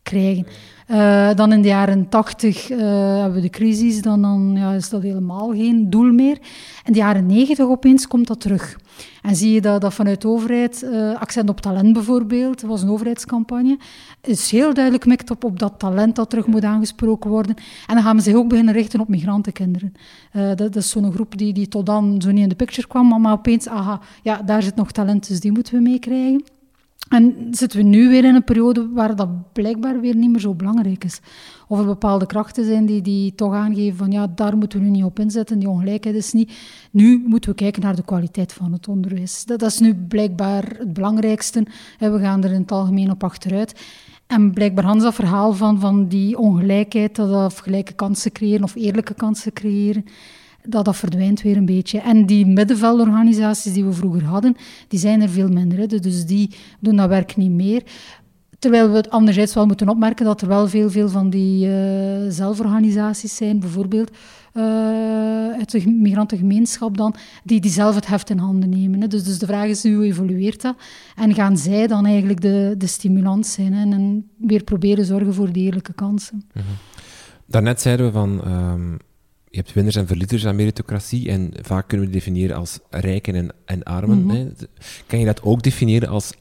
krijgen. Uh, dan in de jaren tachtig uh, hebben we de crisis, dan, dan ja, is dat helemaal geen doel meer. In de jaren negentig opeens komt dat terug. En zie je dat, dat vanuit de overheid, uh, accent op talent bijvoorbeeld, was een overheidscampagne, is heel duidelijk mikt op, op dat talent dat terug moet aangesproken worden. En dan gaan we zich ook beginnen richten op migrantenkinderen. dat, dat is zo'n groep die, die tot dan zo niet in de picture kwam, maar, maar opeens, aha, ja, daar zit nog talent, dus die moeten we meekrijgen. En zitten we nu weer in een periode waar dat blijkbaar weer niet meer zo belangrijk is. Of er bepaalde krachten zijn die, die toch aangeven van ja, daar moeten we nu niet op inzetten, die ongelijkheid is niet. Nu moeten we kijken naar de kwaliteit van het onderwijs. Dat, is nu blijkbaar het belangrijkste. We gaan er in het algemeen op achteruit. En blijkbaar Hans dat verhaal van, van die ongelijkheid, dat of gelijke kansen creëren of eerlijke kansen creëren, dat, dat verdwijnt weer een beetje. En die middenveldorganisaties die we vroeger hadden, die zijn er veel minder. Hè. Dus die doen dat werk niet meer. Terwijl we anderzijds wel moeten opmerken dat er wel veel, veel van die uh, zelforganisaties zijn, bijvoorbeeld uh, uit de migrantengemeenschap dan, die, die zelf het heft in handen nemen. Hè. Dus, dus de vraag is hoe evolueert dat? En gaan zij dan eigenlijk de, de stimulans zijn en weer proberen zorgen voor die eerlijke kansen? Mm Daarnet zeiden we van, um, je hebt winners en verliezers aan meritocratie en vaak kunnen we definiëren als rijken en, en armen. Mm -hmm. Kan je dat ook definiëren als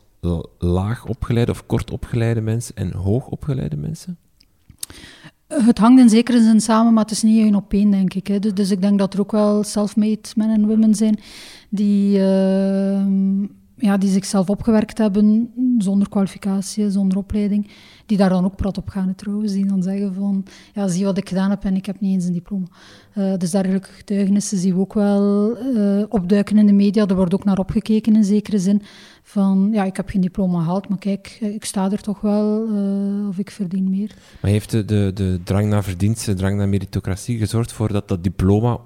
laag opgeleide of kort opgeleide mensen en hoog opgeleide mensen? Het hangt in zekere zin samen, maar het is niet één op één, denk ik. Hè. Dus, dus, ik denk dat er ook wel self-made men en women zijn die, uh, ja, die zichzelf opgewerkt hebben zonder kwalificatie, zonder opleiding, die daar dan ook prat op gaan trouwens, die dan zeggen van, ja, zie wat ik gedaan heb en ik heb niet eens een diploma. Uh, dus dergelijke getuigenissen zien we ook wel uh, opduiken in de media. Er wordt ook naar opgekeken in zekere zin van, ja, ik heb geen diploma gehaald, maar kijk, ik sta er toch wel of ik verdien meer. Maar heeft de, de, de drang naar verdiensten, de drang naar meritocratie gezorgd voor dat dat diploma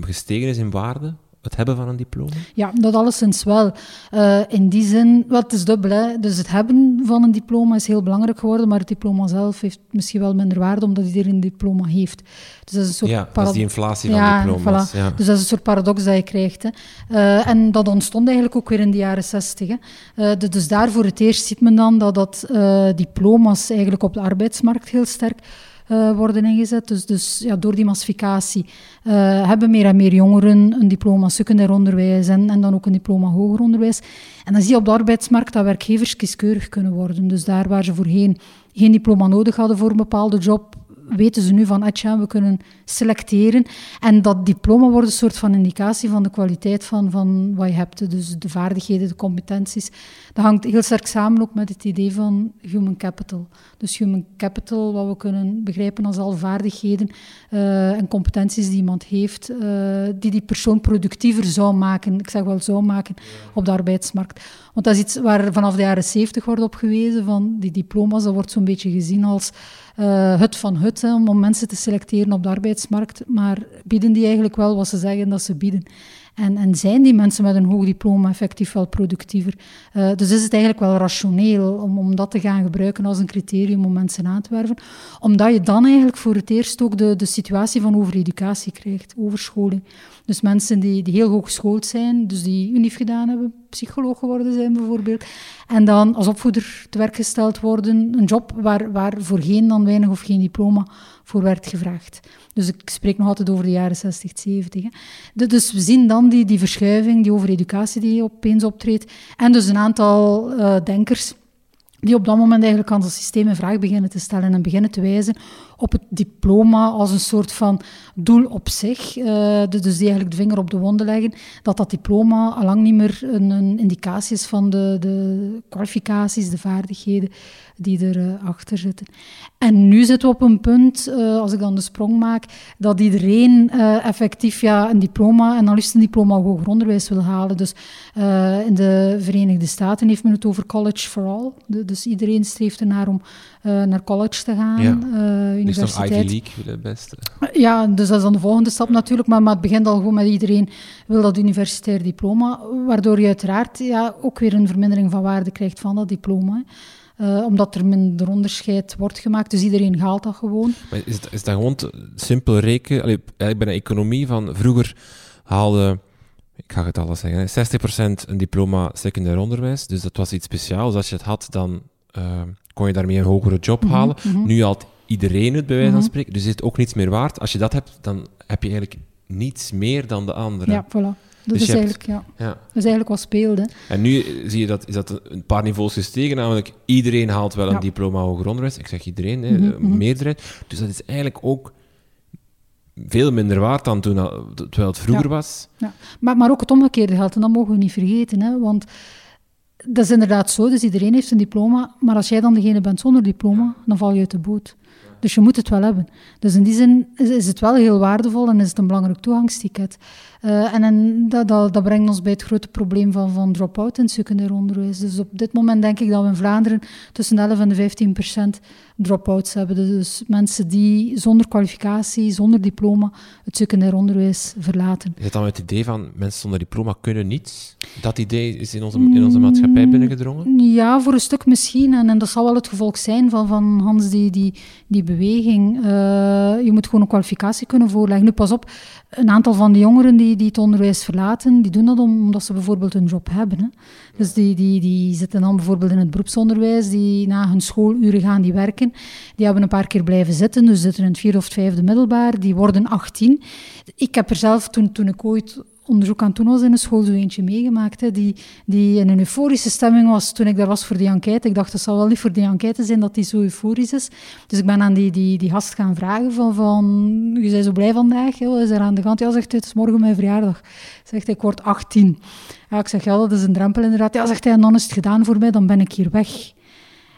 gestegen is in waarde? Het hebben van een diploma? Ja, dat alleszins wel. Uh, in die zin, wat is dubbel. Hè? Dus het hebben van een diploma is heel belangrijk geworden, maar het diploma zelf heeft misschien wel minder waarde omdat iedereen een diploma heeft. Dus dat is een soort ja, dat is die inflatie van ja, diploma's. Voilà. Ja. Dus dat is een soort paradox dat je krijgt. Hè. Uh, en dat ontstond eigenlijk ook weer in de jaren zestig. Uh, dus daar voor het eerst ziet men dan dat, dat diploma's eigenlijk op de arbeidsmarkt heel sterk uh, worden ingezet. Dus, dus ja, door die massificatie uh, hebben meer en meer jongeren een diploma secundair onderwijs en, en dan ook een diploma hoger onderwijs. En dan zie je op de arbeidsmarkt dat werkgevers kieskeurig kunnen worden. Dus daar waar ze voorheen geen diploma nodig hadden voor een bepaalde job, weten ze nu van, atja, we kunnen selecteren. En dat diploma wordt een soort van indicatie van de kwaliteit van, van wat je hebt. Dus de vaardigheden, de competenties. Dat hangt heel sterk samen ook met het idee van human capital. Dus human capital, wat we kunnen begrijpen als al vaardigheden uh, en competenties die iemand heeft, uh, die die persoon productiever zou maken, ik zeg wel zou maken, op de arbeidsmarkt. Want dat is iets waar vanaf de jaren zeventig wordt op gewezen, van die diploma's, dat wordt zo'n beetje gezien als uh, het van hè, om mensen te selecteren op de arbeidsmarkt, maar bieden die eigenlijk wel wat ze zeggen dat ze bieden. En, en zijn die mensen met een hoog diploma effectief wel productiever? Uh, dus is het eigenlijk wel rationeel om, om dat te gaan gebruiken als een criterium om mensen aan te werven. Omdat je dan eigenlijk voor het eerst ook de, de situatie van overeducatie krijgt, overscholing. Dus mensen die, die heel hoog geschoold zijn, dus die unief gedaan hebben, psycholoog geworden zijn bijvoorbeeld, en dan als opvoeder te werk gesteld worden, een job waar, waar voorheen dan weinig of geen diploma voor werd gevraagd. Dus ik spreek nog altijd over de jaren 60, 70. Hè. Dus we zien dan die, die verschuiving, die overeducatie die opeens optreedt, en dus een aantal uh, denkers die op dat moment eigenlijk aan het systeem een vraag beginnen te stellen en beginnen te wijzen op het diploma als een soort van doel op zich. Uh, dus die eigenlijk de vinger op de wonden leggen, dat dat diploma al lang niet meer een, een indicatie is van de, de kwalificaties, de vaardigheden die erachter achter zitten. En nu zitten we op een punt, uh, als ik dan de sprong maak, dat iedereen uh, effectief ja, een diploma, en dan liefst een diploma hoger onderwijs wil halen. Dus in de Verenigde Staten heeft men het over college for all. Dus iedereen streeft ernaar om naar college te gaan. Ja. universiteit. Ivy League het beste. Ja, dus dat is dan de volgende stap natuurlijk. Maar, maar het begint al gewoon met iedereen wil dat universitair diploma. Waardoor je uiteraard ja, ook weer een vermindering van waarde krijgt van dat diploma. Uh, omdat er minder onderscheid wordt gemaakt. Dus iedereen haalt dat gewoon. Maar is, dat, is dat gewoon simpel rekenen? Allee, ik ben een economie van vroeger haalde, ik ga het alles zeggen, 60% een diploma secundair onderwijs. Dus dat was iets speciaals. Als je het had, dan uh, kon je daarmee een hogere job mhm, halen. Mm Nu haalt iedereen het, bij wijze van mhm. spreken. Dus is het ook niets meer waard. Als je dat hebt, dan heb je eigenlijk niets meer dan de anderen. Ja, voilà. Dat, dus is, eigenlijk, ja. ja. dat is eigenlijk wat speelde. En nu zie je dat, is dat een paar niveaus gestegen, namelijk iedereen haalt wel een diploma hoger onderwijs. Ik zeg iedereen, hè, mm -hmm. meerderheid. Dus dat is eigenlijk ook veel minder waard dan toen, terwijl het vroeger was. Ja. Maar, maar ook het omgekeerde geldt, en dat mogen we niet vergeten. Hè, want dat is inderdaad zo, dus iedereen heeft een diploma, maar als jij dan degene bent zonder diploma, dan val je uit de boot. Dus je moet het wel hebben. Dus in die zin is, het wel heel waardevol en is het een belangrijk toegangsticket. Uh, en, en dat, dat, dat, brengt ons bij het grote probleem van, van drop-out in het secundair onderwijs. Dus op dit moment denk ik dat we in Vlaanderen tussen 11 en de 15 procent drop-outs hebben. Dus mensen die zonder kwalificatie, zonder diploma, het secundair onderwijs verlaten. Is het dan het idee van mensen zonder diploma kunnen niets? Dat idee is in onze, in onze maatschappij mm, binnengedrongen? Ja, voor een stuk misschien. En, en dat zal wel het gevolg zijn van, van Hans, die, die, die beweging. Uh, je moet gewoon een kwalificatie kunnen voorleggen. Nu, pas op, een aantal van de jongeren die, die het onderwijs verlaten, die doen dat omdat ze bijvoorbeeld een job hebben. Hè. Dus die, die, die zitten dan bijvoorbeeld in het beroepsonderwijs, die na hun schooluren gaan die werken. Die hebben een paar keer blijven zitten, dus zitten in het vierde of vijfde middelbaar. Die worden 18. Ik heb er zelf, toen, toen ik ooit onderzoek aan toen was in de school zo eentje meegemaakt, hè, die, die in een euforische stemming was toen ik daar was voor die enquête. Ik dacht, het zal wel niet voor die enquête zijn dat die zo euforisch is. Dus ik ben aan die, die, die gast gaan vragen van, van je bent zo blij vandaag, wat is er aan de hand? Ja, zegt hij, het is morgen mijn verjaardag. Zegt hij, ik word 18. Ja, ik zeg, ja, dat is een drempel inderdaad. Ja, zegt hij, en dan is het gedaan voor mij, dan ben ik hier weg.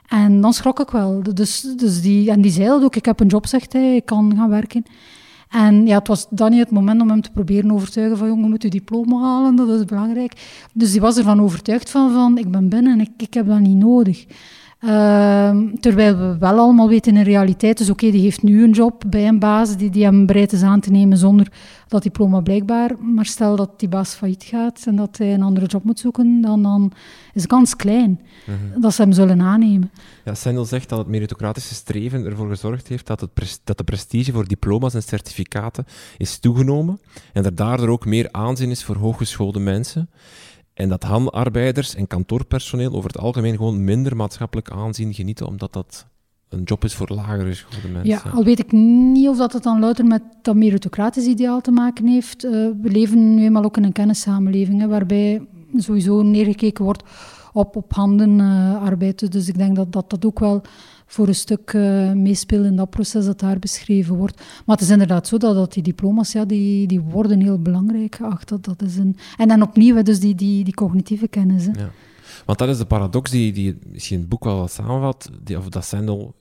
En dan schrok ik wel. Dus, dus die, en die zei dat ook, ik heb een job, zegt hij, ik kan gaan werken. En ja, het was dan niet het moment om hem te proberen overtuigen van, jongen, moet je diploma halen, dat is belangrijk. Dus die was ervan overtuigd van, van ik ben binnen en ik, ik heb dat niet nodig. Ehm, terwijl we wel allemaal weten in realiteit, dus oké, die heeft nu een job bij een baas die, die hem bereid is aan te nemen zonder dat diploma blijkbaar. Maar stel dat die baas failliet gaat en dat hij een andere job moet zoeken, dan, dan is de kans klein mhm. dat ze hem zullen aannemen. Ja, Sendel zegt dat het meritocratische streven ervoor gezorgd heeft dat, het dat de prestige voor diploma's en certificaten is toegenomen en er daardoor ook meer aanzien is voor hooggeschoolde mensen. En dat handarbeiders en kantoorpersoneel over het algemeen gewoon minder maatschappelijk aanzien genieten, omdat dat een job is voor lagere geschoolde mensen. Ja, al weet ik niet of dat het dan louter met dat meritocratisch ideaal te maken heeft. Uh, we leven nu eenmaal ook in een kennissamenleving, hè, waarbij sowieso neergekeken wordt op, op handenarbeid. Uh, dus ik denk dat, dat dat ook wel voor een stuk uh, meespelen in dat proces dat daar beschreven wordt. Maar het is inderdaad zo dat, dat die diploma's, ja, die, die worden heel belangrijk geacht. Dat, is een, en dan opnieuw, dus die, die, die cognitieve kennis. Ja. Want dat is de paradox die, die misschien het boek wel wat samenvat, die, of dat Sendel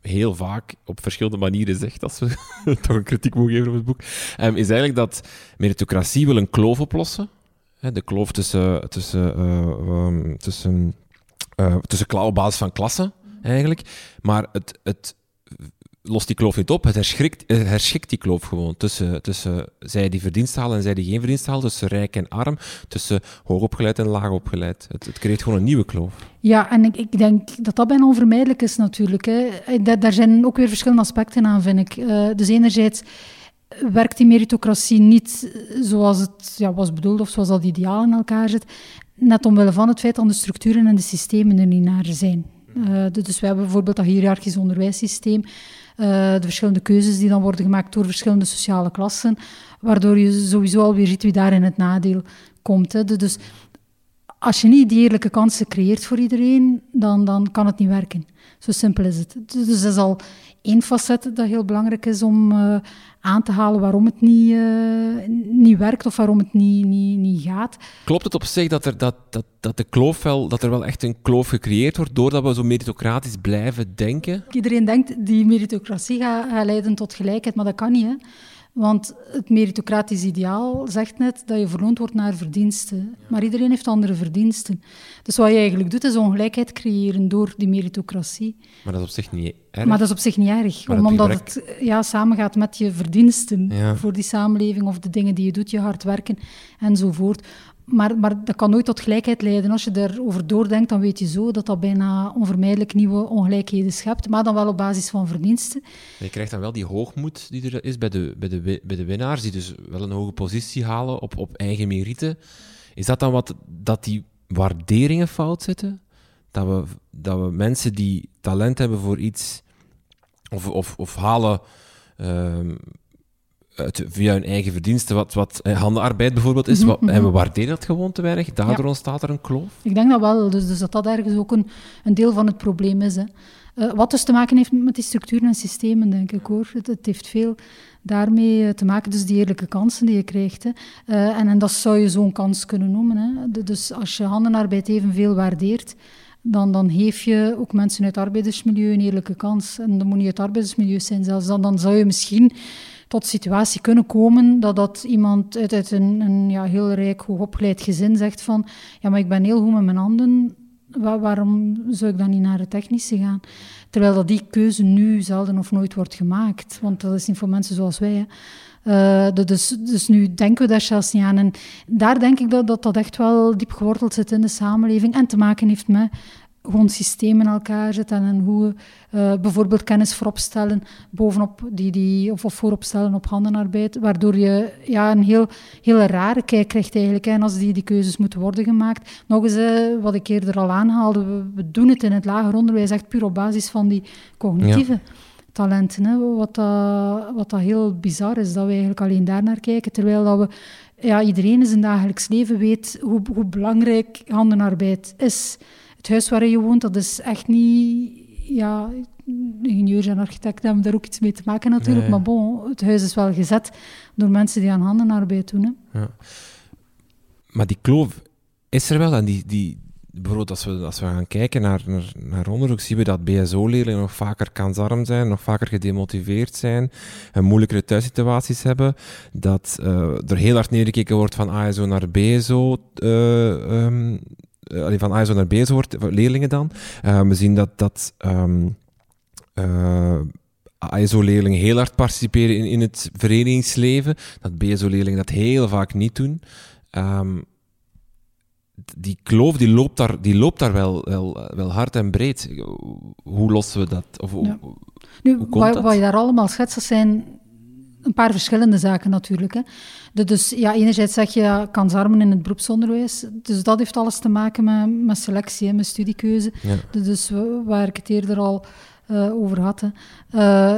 heel vaak op verschillende manieren zegt, als we toch een kritiek mogen geven op het boek, um, is eigenlijk dat meritocratie wil een kloof oplossen. Hè, de kloof tussen, tussen, uh, um, tussen, uh, tussen op basis van klassen eigenlijk. Maar het, het lost die kloof niet op. Het herschikt, die kloof gewoon tussen, tussen zij die verdienst halen en zij die geen verdienst halen. Tussen rijk en arm. Tussen hoogopgeleid en laagopgeleid. Het, het creëert gewoon een nieuwe kloof. Ja, en ik, ik denk dat dat bijna onvermijdelijk is natuurlijk. Hè. Daar zijn ook weer verschillende aspecten aan, vind ik. Uh, dus enerzijds werkt die meritocratie niet zoals het ja, was bedoeld of zoals dat ideaal in elkaar zit. Net omwille van het feit dat de structuren en de systemen er niet naar zijn. Uh, dus we hebben bijvoorbeeld dat hiërarchisch onderwijssysteem, uh, de verschillende keuzes die dan worden gemaakt door verschillende sociale klassen, waardoor je sowieso alweer ziet wie daar in het nadeel komt. Hè. Dus als je niet die eerlijke kansen creëert voor iedereen, dan, dan kan het niet werken. Zo simpel is het. Dus, dus dat is al één facet dat heel belangrijk is om uh, aan te halen waarom het niet, uh, niet werkt of waarom het niet, niet, niet gaat. Klopt het op zich dat er, dat, dat, dat, de kloof wel, dat er wel echt een kloof gecreëerd wordt doordat we zo meritocratisch blijven denken? Iedereen denkt die meritocratie gaat, gaat leiden tot gelijkheid, maar dat kan niet. Hè? Want het meritocratisch ideaal zegt net dat je verloond wordt naar verdiensten. Maar iedereen heeft andere verdiensten. Dus wat je eigenlijk doet, is ongelijkheid creëren door die meritocratie. Maar dat is op zich niet erg. Maar dat is op zich niet erg, omdat het ja, samengaat met je verdiensten voor die samenleving of de dingen die je doet, je hard werken enzovoort. Maar, maar dat kan nooit tot gelijkheid leiden. Als je erover doordenkt, dan weet je zo dat dat bijna onvermijdelijk nieuwe ongelijkheden schept, maar dan wel op basis van verdiensten. Je krijgt dan wel die hoogmoed die er is bij de, bij de, bij de winnaars, die dus wel een hoge positie halen op, op eigen merite. Is dat dan wat dat die waarderingen fout zitten? Dat we, dat we mensen die talent hebben voor iets, of, of, of halen ehm, via hun eigen verdiensten, wat, wat eh, handenarbeid bijvoorbeeld is. Mhm, wat, en we mhm. waarderen dat gewoon te weinig. Daardoor ontstaat er een kloof. Ik denk dat wel. Dus, dus dat dat ergens ook een, een deel van het probleem is. Hè. Uh, wat dus te maken heeft met die structuren en systemen, denk ik hoor. Het, het heeft veel daarmee eh, te maken, dus die eerlijke kansen die je krijgt. Hè. Uh, en, en dat zou je zo'n kans kunnen noemen. Hè. dus als je handenarbeid evenveel waardeert, dan, dan geef je ook mensen uit het arbeidersmilieu een eerlijke kans. En dan moet niet het arbeidersmilieu zijn zelfs. Dan, dan zou je misschien tot situatie kunnen komen dat, dat iemand uit, een, een ja, heel rijk, hoogopgeleid gezin zegt van ja, maar ik ben heel goed met mijn handen, waarom zou ik dan niet naar de technische gaan? Terwijl dat die keuze nu zelden of nooit wordt gemaakt, want dat is niet voor mensen zoals wij. Uh, dus, dus nu denken we daar zelfs niet aan. En daar denk ik dat, dat dat echt wel diep geworteld zit in de samenleving en te maken heeft met gewoon systemen in elkaar zetten en hoe uh, bijvoorbeeld kennis vooropstellen bovenop die, die, of, of vooropstellen op handenarbeid, waardoor je ja, een heel, heel rare kijk krijgt eigenlijk en als die, die keuzes moeten worden gemaakt. Nog eens, uh, wat ik eerder al aanhaalde, we, doen het in het lager onderwijs echt puur op basis van die cognitieve talenten. Hè, wat, dat, wat dat heel bizar is, dat we eigenlijk alleen daar naar kijken, terwijl dat we ja, iedereen in zijn dagelijks leven weet hoe, hoe belangrijk handenarbeid is het huis waar je woont, dat is echt niet... Ja, ingenieurs en architecten hebben daar ook iets mee te maken natuurlijk. Maar bon, het huis is wel gezet door mensen die aan handenarbeid doen. Hè. Ja. Maar die kloof is er wel. En die, die, bijvoorbeeld als we, als we gaan kijken naar, naar, naar onderzoek, zien we dat BSO-leerlingen nog vaker kansarm zijn, nog vaker gedemotiveerd zijn, en moeilijkere thuissituaties hebben. Dat uh, er heel hard neergekeken wordt van ASO naar BSO. Uh, uh, van ASO naar BSO wordt, leerlingen dan. Uh, we zien dat, dat um, uh, ASO-leerlingen heel hard participeren in, in het verenigingsleven, dat BSO-leerlingen dat heel vaak niet doen. Um, die kloof die loopt daar, die loopt daar wel, wel, wel hard en breed. Hoe lossen we dat? Of, ja. nu, hoe komt wat, dat? wat je daar allemaal schetst, zijn een paar verschillende zaken natuurlijk. Hè. dus ja, enerzijds zeg je ja, kansarmen in het beroepsonderwijs. Dus dat heeft alles te maken met, met selectie en met studiekeuze. Dus waar ik het eerder al uh, over had. Uh,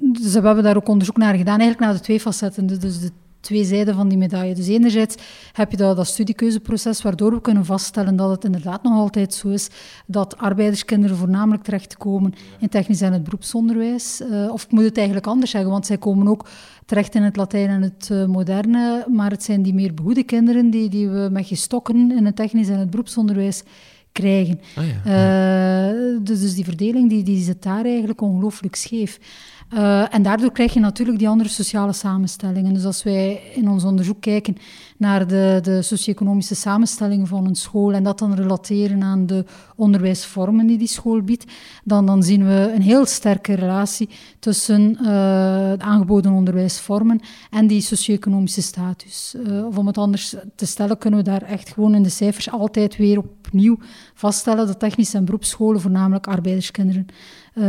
dus we hebben daar ook onderzoek naar gedaan, eigenlijk naar de twee facetten. Dus, dus de twee zijden van die medaille. Dus enerzijds heb je dat, dat studiekeuzeproces, waardoor we kunnen vaststellen dat het inderdaad nog altijd zo is dat arbeiderskinderen voornamelijk terechtkomen in technisch en het beroepsonderwijs. Uh, of ik moet het eigenlijk anders zeggen, want zij komen ook terecht in het Latijn en het uh, moderne, maar het zijn die meer behoede kinderen die, die we met gestokken in het technisch en het beroepsonderwijs krijgen. Oh ja, uh, dus, dus die verdeling die, die zit daar eigenlijk ongelooflijk scheef. Uh, en daardoor krijg je natuurlijk die andere sociale samenstellingen. Dus als wij in ons onderzoek kijken naar de, de socio-economische samenstellingen van een school en dat dan relateren aan de onderwijsvormen die die school biedt, dan, dan zien we een heel sterke relatie tussen uh, de aangeboden onderwijsvormen en die socio-economische status. Uh, of om het anders te stellen, kunnen we daar echt gewoon in de cijfers altijd weer opnieuw vaststellen dat technische en beroepsscholen voornamelijk arbeiderskinderen uh,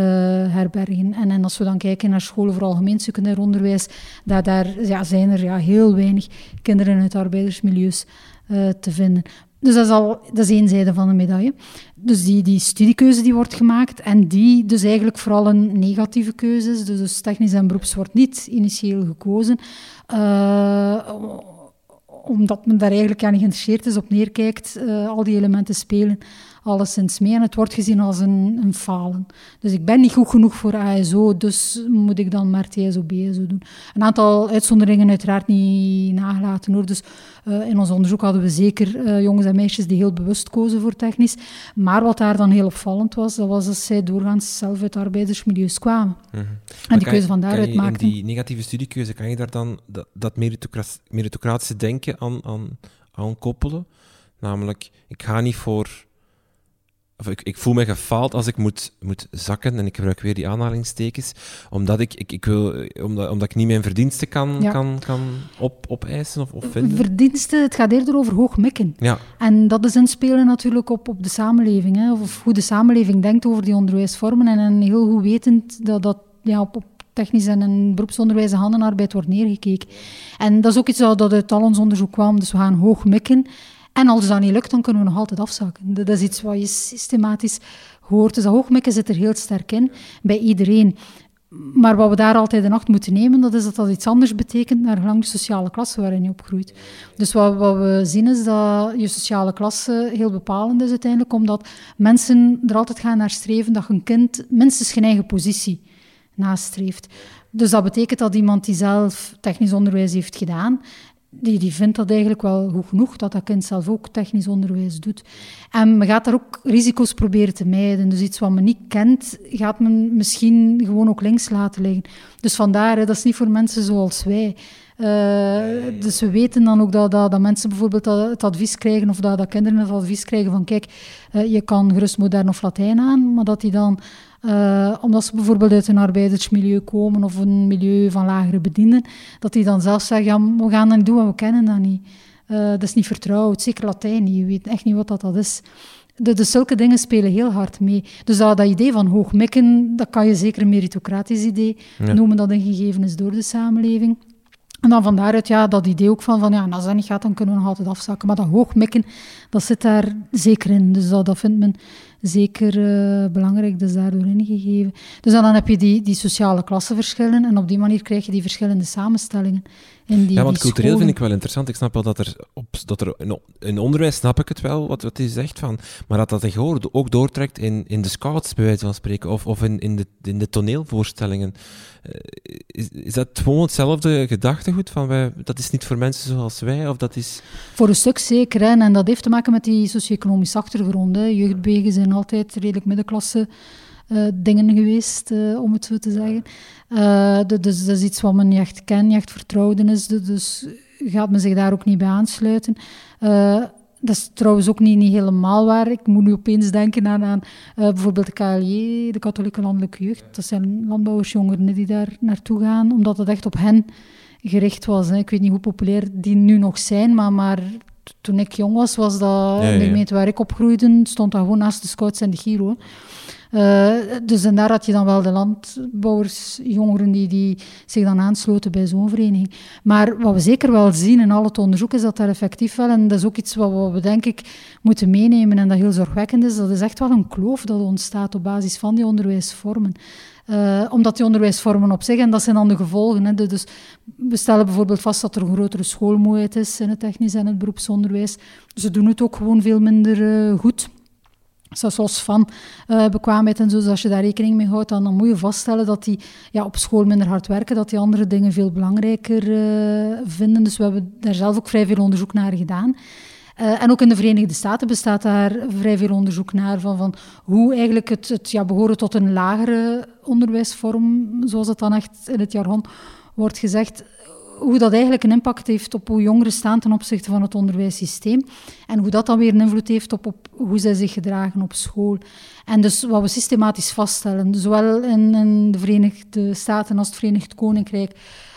herbergen. En, als we dan kijken naar scholen voor algemeen secundair onderwijs, dat daar ja, zijn er ja, heel weinig kinderen uit arbeidersmilieus uh, te vinden. Dus dat is al dat is één zijde van de medaille. Dus die, die studiekeuze die wordt gemaakt en die dus eigenlijk vooral een negatieve keuze is. Dus, dus technisch en beroeps wordt niet initieel gekozen. Uh, omdat men daar eigenlijk aan geïnteresseerd is, op neerkijkt, al die elementen spelen alleszins mee. En het wordt gezien als een, een falen. Dus ik ben niet goed genoeg voor ASO, dus moet ik dan maar TSO, BSO doen. Een aantal uitzonderingen uiteraard niet nagelaten hoor. Dus uh, in ons onderzoek hadden we zeker uh, jongens en meisjes die heel bewust kozen voor technisch. Maar wat daar dan heel opvallend was, dat was dat zij doorgaans zelf uit arbeidersmilieus kwamen. Mm -hmm. En die keuze van daaruit maakten. In die negatieve studiekeuze, kan je daar dan dat, dat meritocratische denken aan, aan, aan koppelen? Namelijk, ik ga niet voor of ik, ik, voel me gefaald als ik moet, moet zakken, en ik gebruik weer die aanhalingstekens, omdat ik, ik, ik, wil, omdat, omdat ik niet mijn verdiensten kan, kan, kan op, opeisen of, of vinden. Verdiensten, het gaat eerder over hoog mikken. Ja. En dat is inspelen natuurlijk op, op de samenleving, hè, of hoe de samenleving denkt over die onderwijsvormen, en, en heel goed wetend dat dat ja, op, op technisch en een beroepsonderwijs en handenarbeid wordt neergekeken. En dat is ook iets dat uit al ons onderzoek kwam, dus we gaan hoog mikken. En als dat niet lukt, dan kunnen we nog altijd afzakken. Dat is iets wat je systematisch hoort. Dus dat hoogmikken zit er heel sterk in, bij iedereen. Maar wat we daar altijd in acht moeten nemen, dat is dat dat iets anders betekent naar gelang de sociale klasse waarin je opgroeit. Dus wat, wat, we zien is dat je sociale klasse heel bepalend is uiteindelijk, omdat mensen er altijd gaan naar streven dat een kind minstens geen eigen positie nastreeft. Dus dat betekent dat iemand die zelf technisch onderwijs heeft gedaan die, die vindt dat eigenlijk wel goed genoeg, dat dat kind zelf ook technisch onderwijs doet. En men gaat daar ook risico's proberen te mijden. Dus iets wat men niet kent, gaat men misschien gewoon ook links laten liggen. Dus vandaar, dat is niet voor mensen zoals wij. Uh, dus we weten dan ook dat, dat, dat mensen bijvoorbeeld het advies krijgen, of dat, dat kinderen het advies krijgen van kijk, uh, je kan gerust modern of Latijn aan, maar dat die dan uh, omdat ze bijvoorbeeld uit een arbeidersmilieu komen of een milieu van lagere bedienden, dat die dan zelf zeggen, ja, we gaan dat niet doen, want we kennen dat niet. Uh, dat is niet vertrouwd, zeker Latijn niet, je weet echt niet wat dat, dat is. De, dus zulke dingen spelen heel hard mee. Dus dat, dat idee van hoog mikken, dat kan je zeker een meritocratisch idee noemen dat ingegeven is door de samenleving. En dan van daaruit ja, dat idee ook van, van ja, als dat niet gaat, dan kunnen we nog altijd afzakken. Maar dat hoogmikken, dat zit daar zeker in. Dus dat, dat vindt men zeker uh, belangrijk, dus daardoor ingegeven. Dus dan, heb je die, die sociale klassenverschillen en op die manier krijg je die verschillende samenstellingen. Die, ja, want cultureel vind ik wel interessant. Ik snap wel dat er, op, dat er in, onderwijs snap ik het wel, wat, wat hij zegt, van, maar dat dat ook doortrekt in, in de scouts, bij wijze van spreken, of, of in, in, de, in de toneelvoorstellingen. Eh, is, is dat gewoon hetzelfde gedachtegoed van wij, dat is niet voor mensen zoals wij, of dat is... Voor een stuk zeker, hè, en dat heeft te maken met die socio-economische achtergrond. Hè. Jeugdbewegen zijn altijd redelijk middenklasse uh, dingen geweest, uh, om het zo te zeggen. Uh, dus dat is iets wat men niet echt kent, niet echt vertrouwden is. Dus gaat men zich daar ook niet bij aansluiten. dat is trouwens ook niet, niet helemaal waar. Ik moet nu opeens denken aan, aan bijvoorbeeld de KLJ, de Katholieke Landelijke Jeugd. Dat zijn landbouwersjongeren die daar naartoe gaan, omdat het echt op hen gericht was. Hè. Ik weet niet hoe populair die nu nog zijn, maar, maar toen ik jong was, was dat ja, ja. de gemeente waar ik opgroeide, stond dat gewoon naast de Scouts en de Giro. Uh, dus daar had je dan wel de landbouwers, jongeren die, die zich dan aansloten bij zo'n vereniging. Maar wat we zeker wel zien in al het onderzoek is dat daar effectief wel, en dat is ook iets wat we denk ik moeten meenemen en dat heel zorgwekkend is, dat is echt wel een kloof dat ontstaat op basis van die onderwijsvormen. Uh, omdat die onderwijsvormen op zich, en dat zijn dan de gevolgen. Hè, dus we stellen bijvoorbeeld vast dat er een grotere schoolmoeheid is in het technisch en het beroepsonderwijs. Ze doen het ook gewoon veel minder uh, goed. Zoals van uh, bekwaamheid en zo, dus als je daar rekening mee houdt, dan, dan moet je vaststellen dat die ja, op school minder hard werken, dat die andere dingen veel belangrijker uh, vinden. Dus we hebben daar zelf ook vrij veel onderzoek naar gedaan. Uh, en ook in de Verenigde Staten bestaat daar vrij veel onderzoek naar van, van hoe eigenlijk het, het ja, behoren tot een lagere onderwijsvorm, zoals het dan echt in het jargon wordt gezegd, hoe dat eigenlijk een impact heeft op hoe jongeren staan ten opzichte van het onderwijssysteem. En hoe dat dan weer een invloed heeft op, op hoe zij zich gedragen op school. En dus wat we systematisch vaststellen, zowel in, in de Verenigde Staten als het Verenigd Koninkrijk,